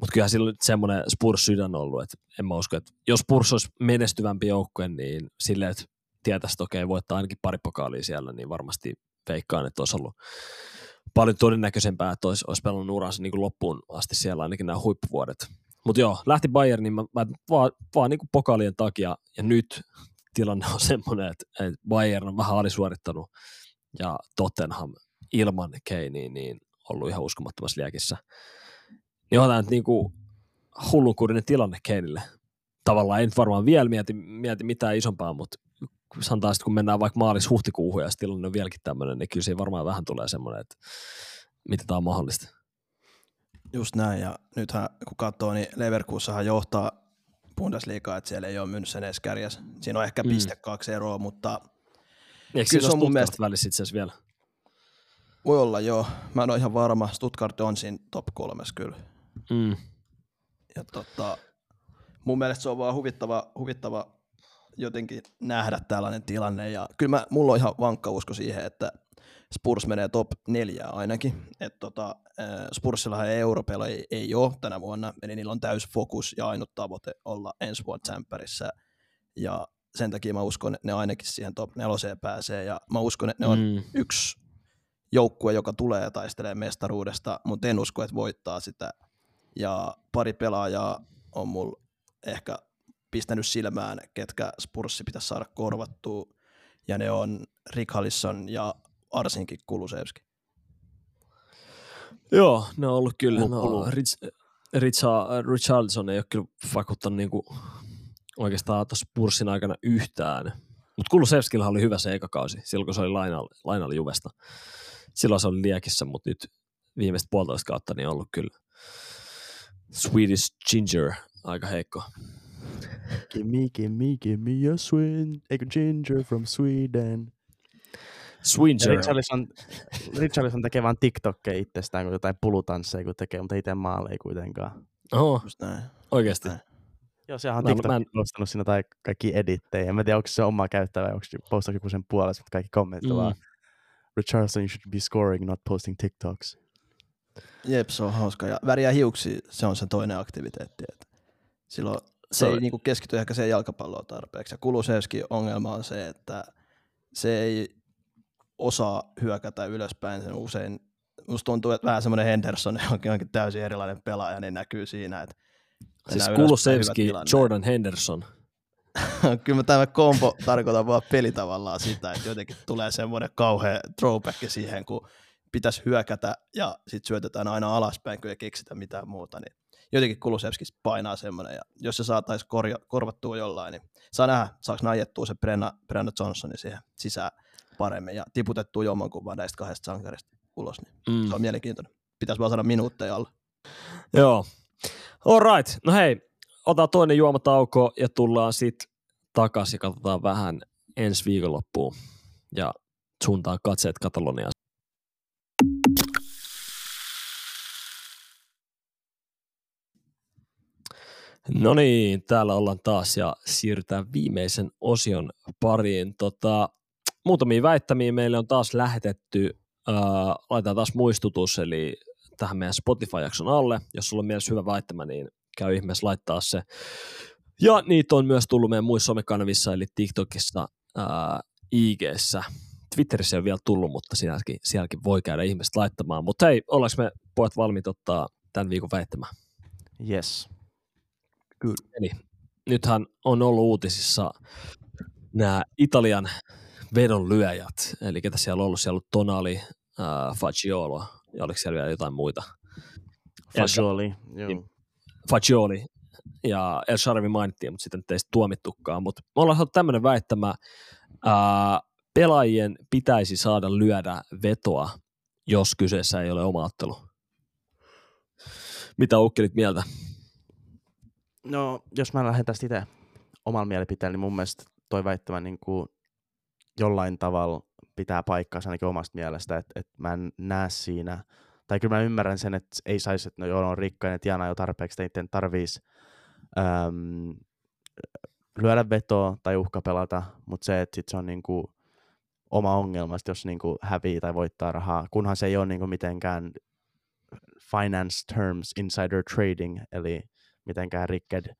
mut kyllähän sillä on nyt semmoinen Spurs-sydän ollut, että en mä usko, että jos Spurs olisi menestyvämpi joukkue, niin silleen, että tietäisi, että okei, voittaa ainakin pari pokaalia siellä, niin varmasti veikkaan, että olisi ollut paljon todennäköisempää, että olisi, olisi pelannut uransa niin kuin loppuun asti siellä ainakin nämä huippuvuodet. Mutta joo, lähti Bayern, niin mä, mä vaan, vaan niin kuin pokaalien takia, ja nyt tilanne on semmoinen, että, että Bayern on vähän alisuorittanut, ja Tottenham ilman Keinea niin ollut ihan uskomattomassa liekissä. Niin on tämä nyt niin kuin hullunkurinen tilanne Keinille. Tavallaan ei nyt varmaan vielä mieti, mieti mitään isompaa, mutta sanotaan sitten, kun mennään vaikka maalis-huhtikuuhun ja tilanne on vieläkin tämmöinen, niin kyllä siinä varmaan vähän tulee semmoinen, että mitä tämä on mahdollista. Just näin, ja nythän kun katsoo, niin Leverkusenhan johtaa Bundesliigaa, että siellä ei ole sen edes kärjessä. Siinä on ehkä Mm. piste kaksi eroa, mutta Eikö Kyllä se on mun mielestä- välissä itse asiassa vielä? voi olla joo. Mä en ole ihan varma. Stuttgart on siinä top kolmes kyllä. Mm. Ja tota, mun mielestä se on vaan huvittava, huvittava jotenkin nähdä tällainen tilanne. Ja kyllä mä, mulla on ihan vankka usko siihen, että Spurs menee top neljä ainakin. Et tota, Spursillahan europelo ei, ei ole tänä vuonna, eli niillä on täys fokus ja ainut tavoite olla ensi vuonna tsemppärissä. Ja sen takia mä uskon, että ne ainakin siihen top neloseen pääsee. Ja mä uskon, että ne on Mm. yksi joukkue, joka tulee taistelemaan mestaruudesta, mutta en usko, että voittaa sitä. Ja pari pelaajaa on mulla ehkä pistänyt silmään, ketkä Spurssi pitäisi saada korvattua, ja ne on Rick Hallison ja Arsinkin Kulusevski. Joo, ne on ollut kyllä. No. Rich, Richard, Richardson ei ole kyllä vaikuttanut niinku oikeastaan tuossa Purssin aikana yhtään. Mutta Kulusevskilla oli hyvä se eka kausi, silloin kun se oli lainalla, lainalla Juvesta. Silloin se oli liekissä, mutta nyt viimeiset puolitoista kautta niin on ollut kyllä Swedish Ginger aika heikko. Gimme, gimme, gimme a swing. Eikö Ginger from Sweden? Ja Swinger. Richarlison, Richarlison tekee vaan TikTokkeja itsestään, kun jotain pulutansseja kun tekee, mutta itse maaleja kuitenkaan. Oho, Just näin. oikeasti. Näin. Joo, sehän on Mä- TikTok mä en- postanut siinä tai kaikki edittejä. En mä tiedä, onko se oma käyttävä, onko postaako joku sen puolesta, mutta kaikki kommentit Mm. mm. vaan. Richardson, you should be scoring, not posting TikToks. Jep, se on hauska. Ja väriä hiuksi, se on se toinen aktiviteetti. Että silloin se, ei on- niinku keskity ehkä siihen jalkapalloon tarpeeksi. Ja Kulusevskin ongelma on se, että se ei osaa hyökätä ylöspäin. Sen usein, musta tuntuu, että vähän semmoinen Henderson, onkin, onkin täysin erilainen pelaaja, niin näkyy siinä, että Siis Kulusevski. Jordan Henderson. Kyllä mä tämä kombo tarkoitan vaan pelitavallaan sitä, että jotenkin tulee semmoinen kauhea throwback siihen, kun pitäisi hyökätä ja sitten syötetään aina alaspäin, kun ei keksitä mitään muuta, niin jotenkin Kulusevskis painaa semmoinen, ja jos se saataisiin korja, korvattua jollain, niin saa nähdä, saako ne ajettua se Brenna, Brenna Johnsonin siihen sisään paremmin ja tiputettua jommankumman näistä kahdesta sankarista ulos, niin Mm. se on mielenkiintoinen. Pitäisi vaan saada minuutteja alla. Joo. All right. No hei, otetaan toinen juomatauko ja tullaan sitten takaisin ja katsotaan vähän ensi viikonloppuun ja suuntaan katseet Kataloniaan. No niin, täällä ollaan taas ja siirrytään viimeisen osion pariin. Tota, muutamia väittämiä meille on taas lähetetty. Äh, laitetaan taas muistutus, eli tähän meidän Spotify-jakson alle. Jos sulla on mielessä hyvä väittämä, niin käy ihmeessä laittaa se. Ja niitä on myös tullut meidän muissa somekanavissa, eli TikTokissa, ää, IGssä. Twitterissä ei ole vielä tullut, mutta sielläkin, sielläkin voi käydä ihmiset laittamaan. Mutta hei, ollaanko me pojat valmiit ottaa tämän viikon väittämä? Yes. Eli nythän on ollut uutisissa nämä Italian vedonlyöjät, eli ketä siellä on ollut, siellä on ollut Tonali, ää, Fagiolo, ja oliko siellä vielä jotain muita? Fagioli. Joo. Fagioli ja El Sharavi mainittiin, mutta sitten ei sit tuomittukaan. Mutta me ollaan saatu tämmöinen väittämä, ää, pelaajien pitäisi saada lyödä vetoa, jos kyseessä ei ole oma ottelu. Mitä ukkelit mieltä? No, jos mä lähden tästä itse omalla mielipiteellä, niin mun mielestä toi väittämä niin kuin jollain tavalla pitää paikkaansa ainakin omasta mielestä, että, että mä en näe siinä, tai kyllä mä ymmärrän sen, että ei saisi, että no joo, on rikkainen ja tienaa jo tarpeeksi, että niiden tarvitsisi äm, lyödä vetoa tai uhkapelata, mutta se, että sit se on niin kuin oma ongelma, jos niin kuin hävii tai voittaa rahaa, kunhan se ei ole niin kuin mitenkään finance terms insider trading, eli mitenkään rikked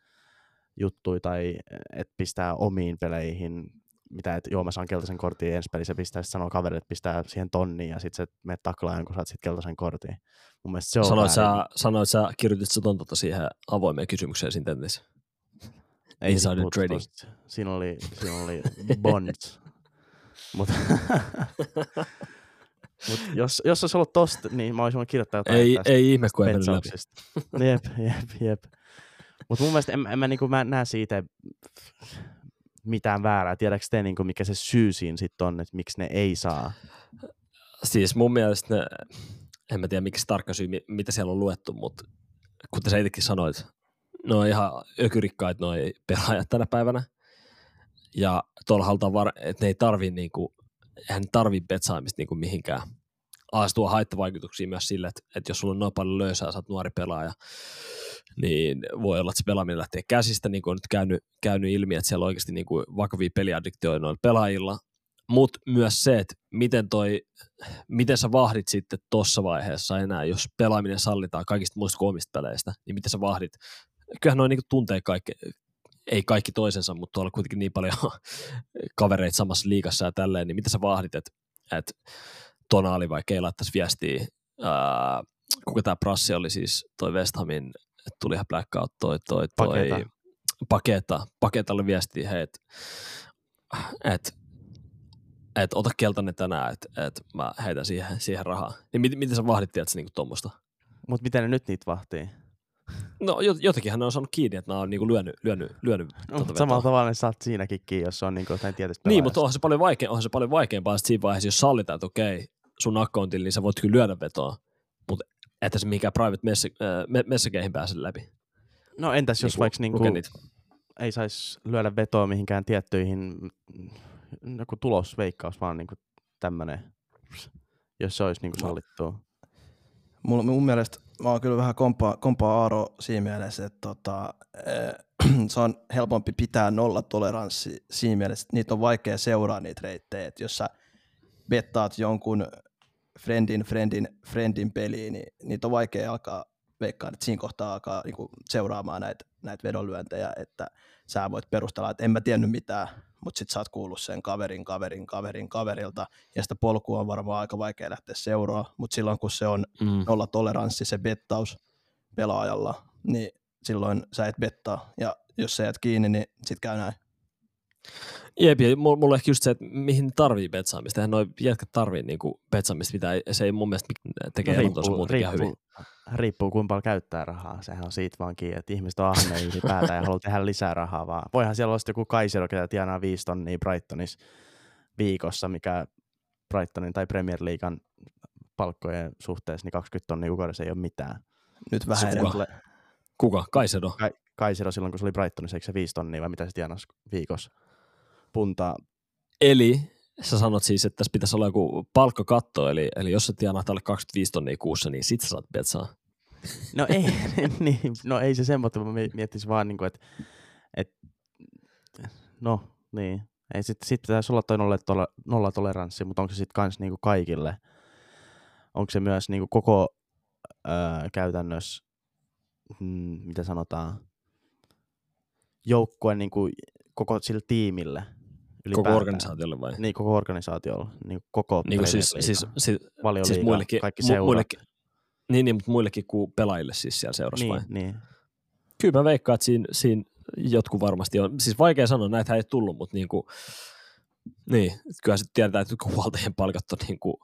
juttui tai että pistää omiin peleihin, mitä et joo mä saan keltaisen kortin ensi pelissä, pistää sit sanoo kaverille, että pistää siihen tonniin ja sit se menet taklaajan, kun saat sit keltaisen kortin. Mun mielestä se on Sanoit sä, sanoit sä, kirjoitit sä ton tota siihen avoimeen kysymykseen siinä tentissä. Ei insider trading. tosta. Siinä oli, siinä oli bonds. Mutta Mut jos, jos olisi ollut tosta, niin mä olisin voinut kirjoittaa jotain Ei, ei ihme, kun ei mennyt läpi. jep, jep, jep. Mutta mun mielestä en, en mä, niinku, mä näe siitä mitään väärää. Tiedätkö te, niinku, mikä se syy siinä sitten on, että miksi ne ei saa? Siis mun mielestä ne, en mä tiedä mikä se tarkka syy, mi- mitä siellä on luettu, mutta kuten sä itsekin sanoit, ne on ihan ökyrikkaat noi pelaajat tänä päivänä. Ja tuolla halutaan, var- että ne ei tarvii niinku, eihän ne tarvii betsaamista niinku mihinkään. Aas tuo haittavaikutuksia myös sille, että, että jos sulla on noin paljon löysää, sä oot nuori pelaaja, niin voi olla, että se pelaaminen lähtee käsistä, niin kuin on nyt käynyt, käynyt ilmi, että siellä on oikeasti niin kuin vakavia peliaddiktioita noilla pelaajilla, mutta myös se, että miten, toi, miten sä vahdit sitten tuossa vaiheessa enää, jos pelaaminen sallitaan kaikista muista kuin omista peleistä, niin miten sä vahdit. Kyllähän noin niin tuntee kaikki, ei kaikki toisensa, mutta tuolla on kuitenkin niin paljon kavereita samassa liigassa ja tälleen, niin miten sä vahdit, että, että Tonali vaikka ei laittaisi viestiä, ää, kuka tämä prassi oli siis, toi West Hamin, tuli ihan blackout, toi, toi, toi, Paketa. paketa, paketalle viestiä, hei, että et, et ota keltainen tänään, että et mä heitän siihen, siihen rahaa. Niin miten, miten sä vahdit, tiedätkö, niinku tuommoista? Mutta miten ne nyt niitä vahtii? No jot- jotenkinhan ne on saanut kiinni, että nämä on niinku lyönyt, lyönyt, lyönyt No, tuota mutta vetoa. samalla tavalla ne saat siinäkin kiinni, jos se on niinku jotain tietystä Niin, mutta onhan se paljon, vaike- onhan se paljon vaikeampaa siinä vaiheessa, jos sallitaan, että okei, sun accountilla, niin sä voit kyllä lyödä vetoa, mutta että se mikään private mess- äh, me- messageihin pääse läpi. No entäs jos Niinku, vaikka niinku, ei saisi lyödä vetoa mihinkään tiettyihin mm, joku tulosveikkaus, vaan niinku tämmönen, jos se olisi niinku sallittua. Mulla, mun mielestä mä oon kyllä vähän kompaa, kompaa Aaro siinä mielessä, että tota, eh, se on helpompi pitää nolla toleranssi siinä mielessä, että niitä on vaikea seuraa niitä reittejä, että jos sä bettaat jonkun friendin, friendin, friendin peliin, niin niitä on vaikea alkaa veikkaa, että siinä kohtaa alkaa niinku seuraamaan näitä, näitä vedonlyöntejä, että sä voit perustella, että en mä tiennyt mitään, mutta sit sä oot kuullut sen kaverin, kaverin, kaverin, kaverilta, ja sitä polkua on varmaan aika vaikea lähteä seuraa, mutta silloin kun se on Mm. nolla toleranssi se bettaus pelaajalla, niin silloin sä et bettaa, ja jos sä jäät kiinni, niin sit käy näin. Jep, ja mulla, ehkä just se, että mihin tarvii betsaamista. Eihän noi jätkät tarvii niinku betsaamista, mitä ei, se ei mun mielestä tekee no, elantonsa muutenkin ihan hyvin. riippuu kuinka paljon käyttää rahaa. Sehän on siitä vaan kiinni, että ihmiset on ahneja ylipäätään ja haluaa tehdä lisää rahaa vaan. Voihan siellä olla joku Kaisero, ketä tienaa 5 tonnia Brightonissa viikossa, mikä Brightonin tai Premier Leaguean palkkojen suhteessa, niin 20 tonnia kuukaudessa ei ole mitään. Nyt vähän Se enemmän. kuka? Kuka? Kaisedo? Ka- Kaisero silloin, kun se oli Brightonissa, eikö se 5 tonnia vai mitä se tienasi viikossa? Puntaa. Eli sä sanot siis, että tässä pitäisi olla joku palkkakatto, eli, eli jos sä tienaat alle 25 tonnia kuussa, niin sit sä saat betsaa. No ei, niin, no ei se semmoista, mä mi- miettisin vaan, niin kuin, että, että no niin, ei sit, sit pitäisi olla toi nolla, tola, nolla toleranssi, mutta onko se sitten kans niinku kaikille? Onko se myös niinku koko öö, käytännössä, mm, mitä sanotaan, joukkueen niinku, koko sille tiimille Koko ylipäätään? organisaatiolle vai? Niin, koko organisaatiolla, niin koko Niin kuin siis, siis, siis, siis muillekin, kaikki seurat. muillekin, niin, niin, mutta muillekin kuin pelaajille siis siellä seurassa niin, vai? niin. Kyllä mä veikkaan, että siinä, siinä jotkut varmasti on. Siis vaikea sanoa, näitä ei tullut, mutta niin kuin, niin, kyllä sitten tiedetään, että huoltajien palkat on niin kuin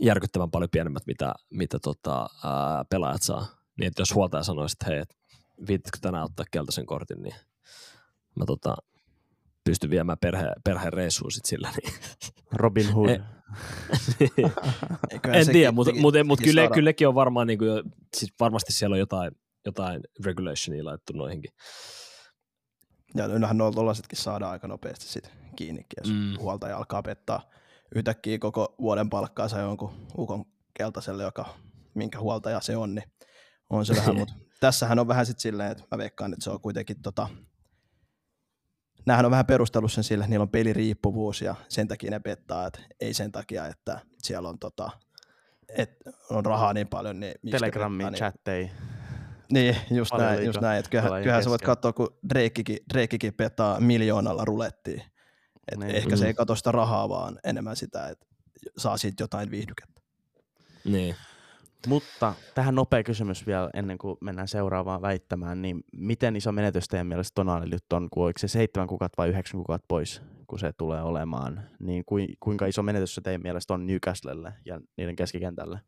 järkyttävän paljon pienemmät, mitä, mitä tota, ää, pelaajat saa. Niin, että jos huoltaja sanoisi, että hei, et, viittitkö tänään ottaa keltaisen kortin, niin mä tota, pystyn viemään perhe, perheen reissuun sit sillä. Niin. Robin Hood. Eh, en sekin- tiedä, mutta mut, mut kyllä, saada- kylläkin on varmaan, niin kuin, siis varmasti siellä on jotain, jotain regulationia laittu noihinkin. Ja yllähän noilla tollaisetkin saadaan aika nopeasti sit kiinni, jos Mm. huoltaja alkaa pettaa yhtäkkiä koko vuoden palkkaansa jonkun ukon keltaiselle, joka, minkä huoltaja se on, niin on se vähän, mutta tässähän on vähän sitten silleen, että mä veikkaan, että se on kuitenkin tota, Nämähän on vähän perustellut sen sille, että niillä on peliriippuvuus ja sen takia ne pettaa, että ei sen takia, että siellä on, tota, että on rahaa niin paljon. Niin miksi ne Telegramin pettaa, niin- chattei. niin, just Paljon näin, just näin. Että kyllähän, kyllähän sä voit katsoa, kun Drakekin, Drakekin petaa miljoonalla rulettiin. Et Niin. ehkä se Mm. ei katso sitä rahaa, vaan enemmän sitä, että saa siitä jotain viihdykettä. Niin. Mutta tähän nopea kysymys vielä ennen kuin mennään seuraavaan väittämään, niin miten iso menetys teidän mielestä Tonali nyt on, kun oliko se seitsemän kuukautta vai yhdeksän kuukautta pois, kun se tulee olemaan, niin kui, kuinka iso menetys se teidän mielestä on Newcastlelle ja niiden keskikentälle?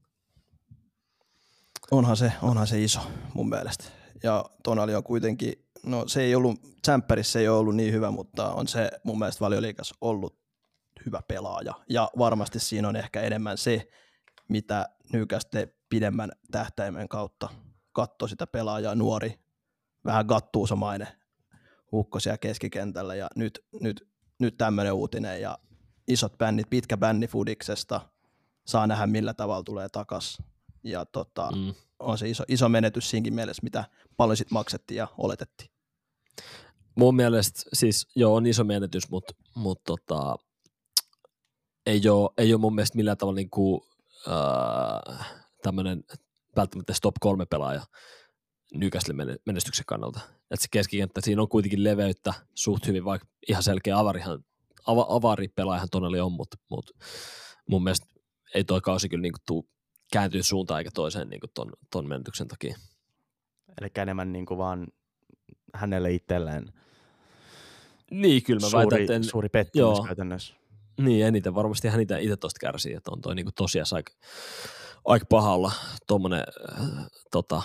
Onhan se, onhan se iso mun mielestä. Ja Tonali on kuitenkin, no se ei ollut, Tsemppärissä se ei ole ollut niin hyvä, mutta on se mun mielestä valioliikas ollut hyvä pelaaja. Ja varmasti siinä on ehkä enemmän se, mitä Newcastle pidemmän tähtäimen kautta katsoo sitä pelaajaa, nuori, vähän gattuusamainen hukko siellä keskikentällä ja nyt, nyt, nyt tämmöinen uutinen ja isot bännit, pitkä bänni Fudiksesta, saa nähdä millä tavalla tulee takas ja tota, Mm. on se iso, iso menetys siinkin mielessä, mitä paljon sit maksettiin ja oletettiin. Mun mielestä siis joo on iso menetys, mutta mut tota, ei, ole, ei ole mun mielestä millään tavalla niinku, äh, tämmöinen välttämättä top kolme pelaaja Newcastle menestyksen kannalta. Et se keskikenttä, siinä on kuitenkin leveyttä suht hyvin, vaikka ihan selkeä avarihan, ava, avaripelaajahan Tonali on, mutta mut mun mielestä ei toi kausi kyllä niinku tuu kääntyä suuntaan eikä toiseen niinku ton, ton menetyksen takia. Eli enemmän niin kuin vaan hänelle itselleen Niin, kyllä mä väitän, suuri, että en, suuri pettymys joo. käytännössä. Niin, eniten varmasti hän itse, tosta kärsii, että on toi niinku tosiaan aika, aika paha olla tuommoinen äh, tota,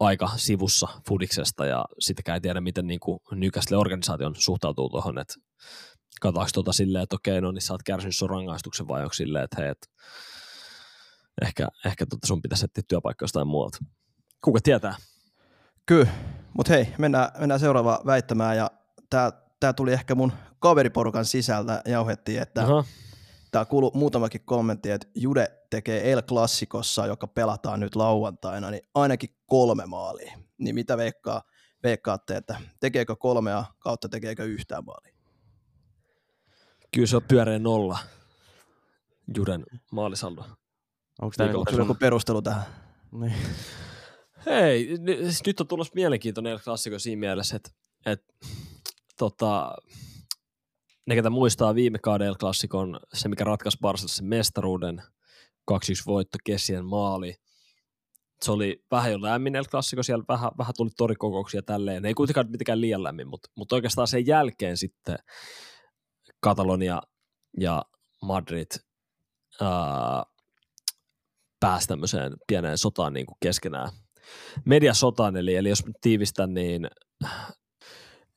aika sivussa Fudiksesta ja sitäkään ei tiedä, miten niin kuin Newcastle organisaation suhtautuu tuohon, että katsotaanko tuota silleen, että okei, no niin sä oot kärsinyt sun rangaistuksen vai onko silleen, että hei, et, ehkä, ehkä tota sun pitäisi etsiä työpaikka jostain muualta. Kuka tietää? Kyllä, mutta hei, mennään, mennään seuraavaan väittämään ja tää, tää tuli ehkä mun kaveriporukan sisältä jauhettiin, että Aha. tää kuuluu muutamakin kommentti, että Jude tekee El Clasicossa, joka pelataan nyt lauantaina, niin ainakin kolme maalia. Niin mitä veikkaa, veikkaatte, että tekeekö kolmea kautta tekeekö yhtään maalia? Kyllä se on pyöreä nolla. Juden maalisaldo. Onko tämä Onko joku perustelu tähän? Niin. Hei, n- siis nyt on tulossa mielenkiintoinen klassikko siinä mielessä, että, että tota, ne, ketä muistaa viime kauden El Klassikon, se mikä ratkaisi Barsalle sen mestaruuden, 2-1 voitto, Kessien maali. Se oli vähän jo lämmin El Clasico, siellä vähän, vähän tuli torikokouksia tälleen. Ei kuitenkaan mitenkään liian lämmin, mutta, mutta oikeastaan sen jälkeen sitten Katalonia ja Madrid ää, pääsi tämmöiseen pieneen sotaan niin kuin keskenään mediasotaan, eli, eli jos tiivistän, niin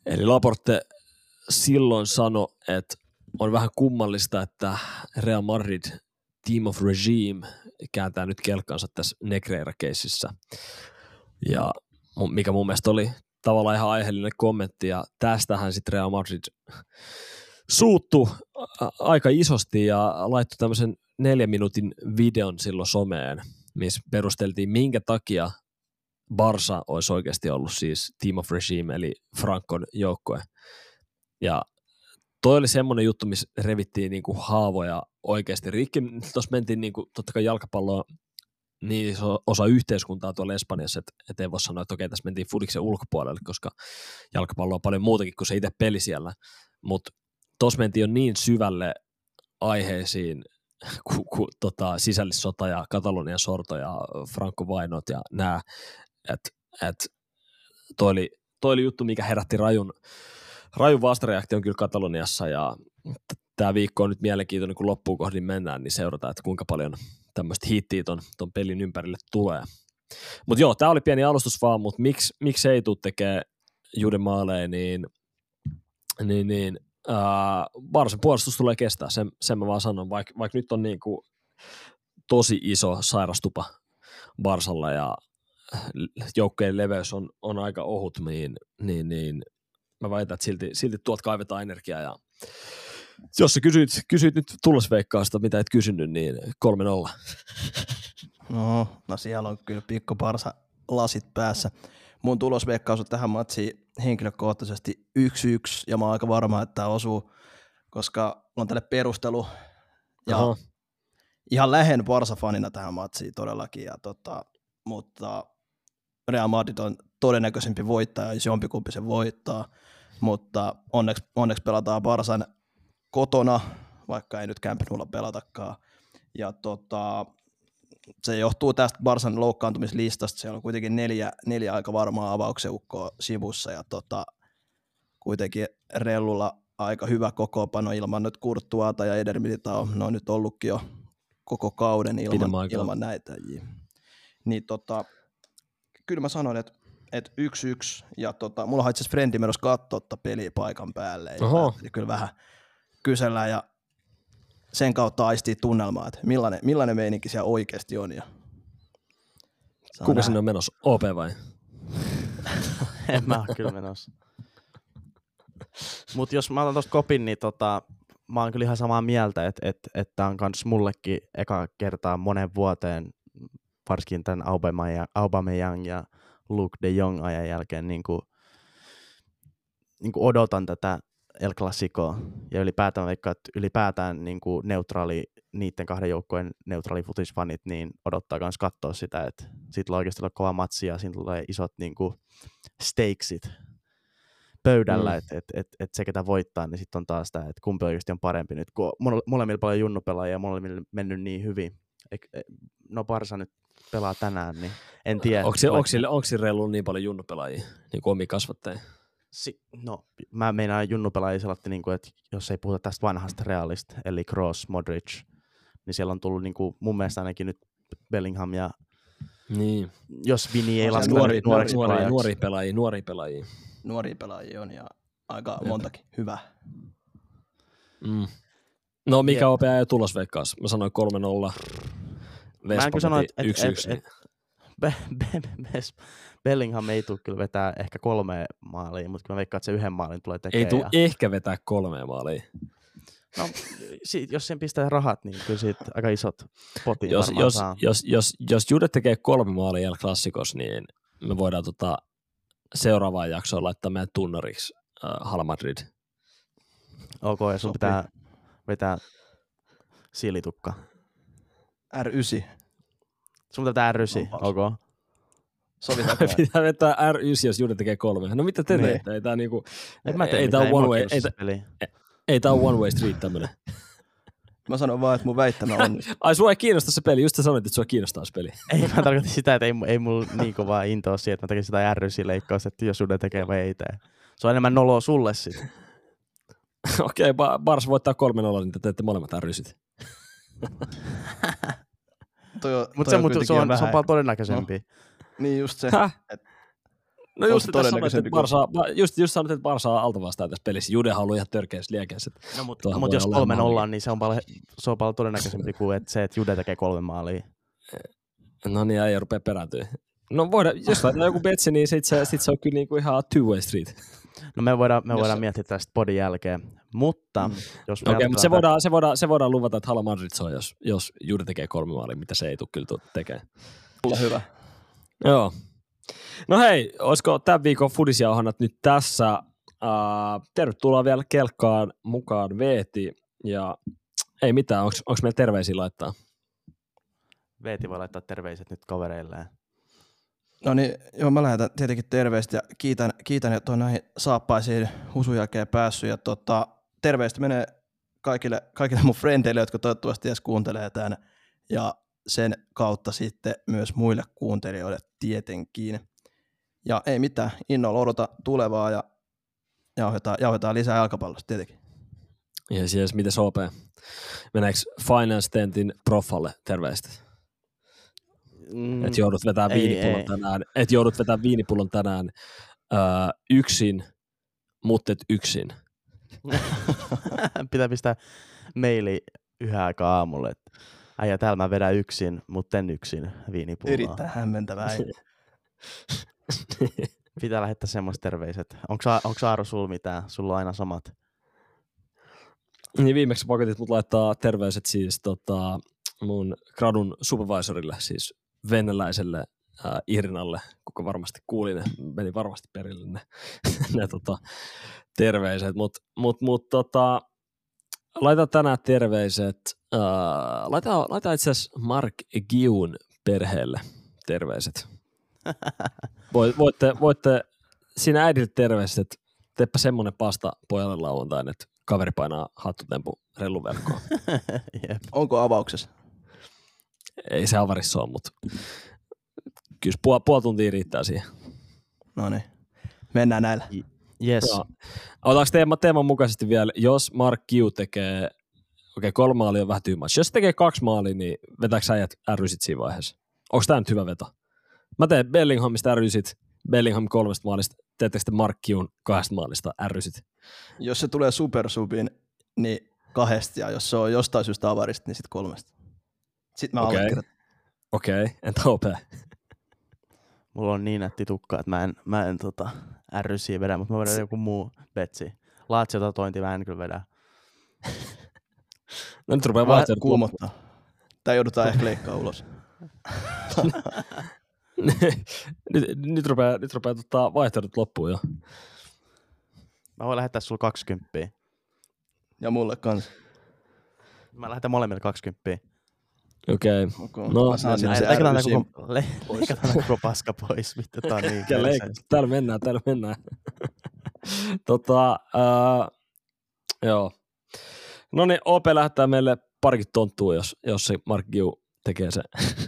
eli Laporte silloin sanoi, että on vähän kummallista, että Real Madrid Team of Regime kääntää nyt kelkkansa tässä Negreira-keississä. Ja mikä mun mielestä oli tavallaan ihan aiheellinen kommentti, ja tästähän sitten Real Madrid suuttu aika isosti ja laittoi tämmöisen neljän minuutin videon silloin someen, missä perusteltiin, minkä takia Barsa olisi oikeasti ollut siis Team of Regime, eli Frankon joukkue. Ja toi oli semmoinen juttu, missä revittiin niinku haavoja oikeasti rikki. Tuossa mentiin niinku, totta kai jalkapalloa niin iso osa yhteiskuntaa tuolla Espanjassa, että et ei voi sanoa, että okei, tässä mentiin Fudiksen ulkopuolelle, koska jalkapallo on paljon muutakin kuin se itse peli siellä. Mutta tuossa mentiin jo niin syvälle aiheisiin, ku, ku, tota, sisällissota ja Katalonian sorto ja Franco Vainot ja nämä, että et, toi, oli, toi oli juttu, mikä herätti rajun, rajun vastareaktion kyllä Kataloniassa ja tämä viikko on nyt mielenkiintoinen, kun loppuun kohdin mennään, niin seurataan, että kuinka paljon tämmöistä hittiä ton, ton pelin ympärille tulee. Mutta joo, tämä oli pieni alustus vaan, mutta miksi, miksi ei tule tekemään Jude maaleja, niin, niin, niin Barsan puolustus tulee kestää, sen, sen mä vaan sanon, vaikka vaik nyt on niinku tosi iso sairastupa Barsalla ja joukkojen leveys on, on aika ohut, niin, niin, niin mä väitän, että silti, silti tuolta kaivetaan energiaa ja jos sä kysyit, kysyit nyt tulosveikkausta, mitä et kysynyt, niin 3-0. No, no siellä on kyllä pikku parsa lasit päässä. Mun tulosveikkaus on tähän matsiin henkilökohtaisesti 1-1, ja mä oon aika varma, että tämä osuu, koska on tälle perustelu, ja Aha. ihan lähen Barsa-fanina tähän matsiin todellakin, ja tota, mutta Real Madrid on todennäköisempi voittaja, jos jompikumpi se voittaa, mutta onneksi, onneksi pelataan Barsan kotona, vaikka ei nyt Camp Noulla pelatakaan, ja tota, se johtuu tästä Barsan loukkaantumislistasta, siellä on kuitenkin neljä, neljä aika varmaa avaukseukkoa sivussa, ja tota, kuitenkin Rellulla aika hyvä kokoopano ilman nyt Kurttuata ja Eder Militao, ne on nyt ollutkin jo koko kauden ilman, ilman näitä. Niin tota, kyllä mä sanoin, että että yksi yksi, ja tota, mulla on itse asiassa frendi menossa katsoa tota peliä paikan päälle, ja ajattelin kyllä vähän kysellään ja sen kautta aistii tunnelmaa, että millainen, millainen meininki siellä oikeasti on. Ja saa Kuka nähdä. sinne on menossa? OP vai? en mä ole kyllä menossa. Mut jos mä otan tosta kopin, niin tota, mä oon kyllä ihan samaa mieltä, että et, et tää on kans mullekin eka kertaa monen vuoteen, varsinkin tämän Aubameyang, Aubameyang ja Luke de Jong ajan jälkeen niin kuin, niin kuin odotan tätä El Clasicoa ja ylipäätään vaikka, että ylipäätään niin kuin neutraali, niiden kahden joukkojen neutraali futisfanit, niin odottaa myös katsoa sitä, että siitä tulee oikeasti olla kova matsi ja siinä tulee isot niin kuin stakesit pöydällä, Mm. että et, et, et se ketä voittaa, niin sitten on taas tämä, että kumpi oikeasti on parempi nyt, kun mole- molemmilla paljon junnupelaajia ja molemmilla mennyt niin hyvin. E- No Barsa nyt pelaa tänään, niin en tiedä. Onko, se, onko, sille, onko sillä reilulla niin paljon junnupelaajia, niin kuin omia kasvattajia? Si- no, mä meinaan junnupelaajia sellainen, niin kuin, että jos ei puhuta tästä vanhasta realista, eli Cross, Modric, niin siellä on tullut niin kuin, mun mielestä ainakin nyt Bellingham ja Niin. Jos Vini ei On se laske Nuori, nuori, nuori, pelaajaksi. nuori pelaajia, nuori pelaajia. Nuoria pelaajia on ja aika Jep. montakin. Hyvä. Mm. No mikä Jep. OPA ei tulos veikkaus? Mä sanoin 3-0. Vespa kyllä sanoa, veti et- et- 1-1. et- Be- Be- Be- Bellingham ei tule kyllä vetää ehkä kolme maalia, mutta kyllä mä veikkaan, että se yhden maalin tulee Ei tekemään. tule ja- ehkä vetää kolmea maalia. No, si- jos sen pistää rahat, niin kyllä siitä aika isot potin Jos, jos, saa. jos, jos, jos Jude tekee kolme maalia El Klassikos, niin me voidaan tota seuraavaan jaksoon laittaa meidän tunnariksi äh, Hal Madrid. Ok, ja sun Sopii. pitää vetää silitukka. R9. Sun pitää rysi, Onpas. ok? Sovitaanko me? Pitää vetää R9, jos Jude tekee kolme. No mitä te Niin. teette? Ei tää niinku, En mä ei, tiedä, ei tää ei on one way, ei, peli. ei tää on one way street tämmönen. Mä sanon vaan, että mun väittämä on. Ai sua ei kiinnosta se peli, just sä sanoit, että sua kiinnostaa se peli. Ei, mä tarkoitin sitä, että ei, ei mulla niin kovaa intoa siihen, että mä tekisin sitä R-leikkausta, että jos Jude tekee vai ei tee. Se on enemmän noloa sulle sit. Okei, okay, Bars voittaa 3-0, niin te teette molemmat R9. Toi on, Mutta toi se, on mut, se, on, vähän- se on paljon todennäköisempi. Niin just se. Häh? Et- No just, että sanoit, että Barsa, Ba- just, just sanoit, että Barsa on altavastaan tässä pelissä. Judehan on ollut ihan törkeässä liekeessä. No, mutta mut jos olla kolme maali. nollaa, niin se on, paljon, se on paljon todennäköisempi kuin että se, että Jude tekee kolme maalia. No niin, ei rupea perääntyä. No voidaan, jos laitetaan joku betsi, niin sit se, sit se on kyllä niinku ihan two-way street. No me voidaan, me voidaan miettiä tästä podin jälkeen, mutta Mm. jos okay, mutta se voidaan, se, voidaan, se voidaan luvata, että Hala Madrid se on, jos, jos Jude tekee kolme maalia, mitä se ei tule kyllä tu- tekemään. Hyvä. Joo. No hei, olisiko tämän viikon fudisjauhannat nyt tässä? Uh, tervetuloa vielä kelkkaan mukaan Veeti. Ja ei mitään, onko meillä terveisiä laittaa? Veeti voi laittaa terveiset nyt kavereilleen. No niin, joo, mä lähetän tietenkin terveistä ja kiitän, kiitän että on näihin saappaisiin husun jälkeen päässyt. Ja tota, terveistä menee kaikille, kaikille mun frendeille, jotka toivottavasti edes kuuntelee tämän. Ja sen kautta sitten myös muille kuuntelijoille tietenkin. Ja ei mitään, innolla odota tulevaa ja jauhetaan, jauhetaan lisää jalkapallosta tietenkin. Ja siis miten OP? Meneekö Finance Tentin profalle terveistä? Mm, Että joudut vetämään ei, viinipullon ei. tänään, et joudut vetämään viinipullon tänään öö, yksin, mutta et yksin. Pitää pistää maili yhden aikaa aamulle, että äijä täällä mä vedän yksin, mutta en yksin viinipulloa. Erittäin hämmentävää. Pitää lähettää semmoista terveiset. Onko Aaro sulla mitään? Sulla on aina samat. Niin viimeksi pakotit mut laittaa terveiset siis tota, mun gradun supervisorille, siis venäläiselle ää, Irinalle, kuka varmasti kuuli ne, meni varmasti perille ne, ne tota, terveiset, mutta mut, mut, tota, laita tänään terveiset, ää, laita, laita itse asiassa Mark Giun perheelle terveiset. Voit, voitte, voitte siinä äidille terveiset, että teepä semmonen pasta pojalle lauantain, että kaveri painaa hattutempu relluverkkoon. Onko avauksessa? Ei se avarissa ole, mutta kyllä puoli, puoli tuntia riittää siihen. No niin, mennään näillä. Yes. Joo. Otetaanko teema, teeman mukaisesti vielä, jos Mark Kiu tekee, okei okay, kolme maalia on vähän tyhmä. Jos se tekee kaksi maalia, niin vetääkö äijät ärysit siinä vaiheessa? Onko tämä nyt hyvä veto? Mä teen Bellinghamista ärysit, Bellingham kolmesta maalista, teettekö te Mark Kiun kahdesta maalista ärysit? Jos se tulee supersubin, niin kahdesta, ja jos se on jostain syystä avarista, niin sitten kolmesta. Sitten mä Okei. allekirjoitan. Okei, okay. entä OP? Mulla on niin nätti tukka, että mä en, mä en tota, ärrysiä vedä, mutta mä vedän joku muu betsi. Laatsiota tointi mä en kyllä vedä. No nyt rupeaa vaihtoehdot kuumottaa. Tai joudutaan ehkä leikkaa ulos. nyt, nyt rupeaa, nyt rupeaa tota vaihtoehdot loppuun jo. Mä voin lähettää sulla 20. Ja mulle kanssa. Mä lähetän molemmille 20. Okei. Okay. No, Leikataan tää R9 koko, le, koko paska pois. Vittu, tää on niin täällä mennään, täällä mennään. tota, ää, joo. No niin, OP lähettää meille parikin tonttua, jos, jos se Mark Giu tekee se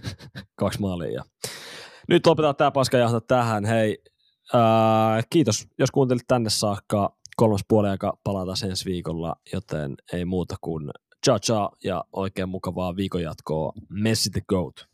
kaksi maalia. Ja nyt lopetetaan tämä paskajahta tähän. Hei, ää, kiitos, jos kuuntelit tänne saakka. Kolmas puoli aika palataan ensi viikolla, joten ei muuta kuin cha cha ja oikein mukavaa viikon jatkoa. Messi the Goat.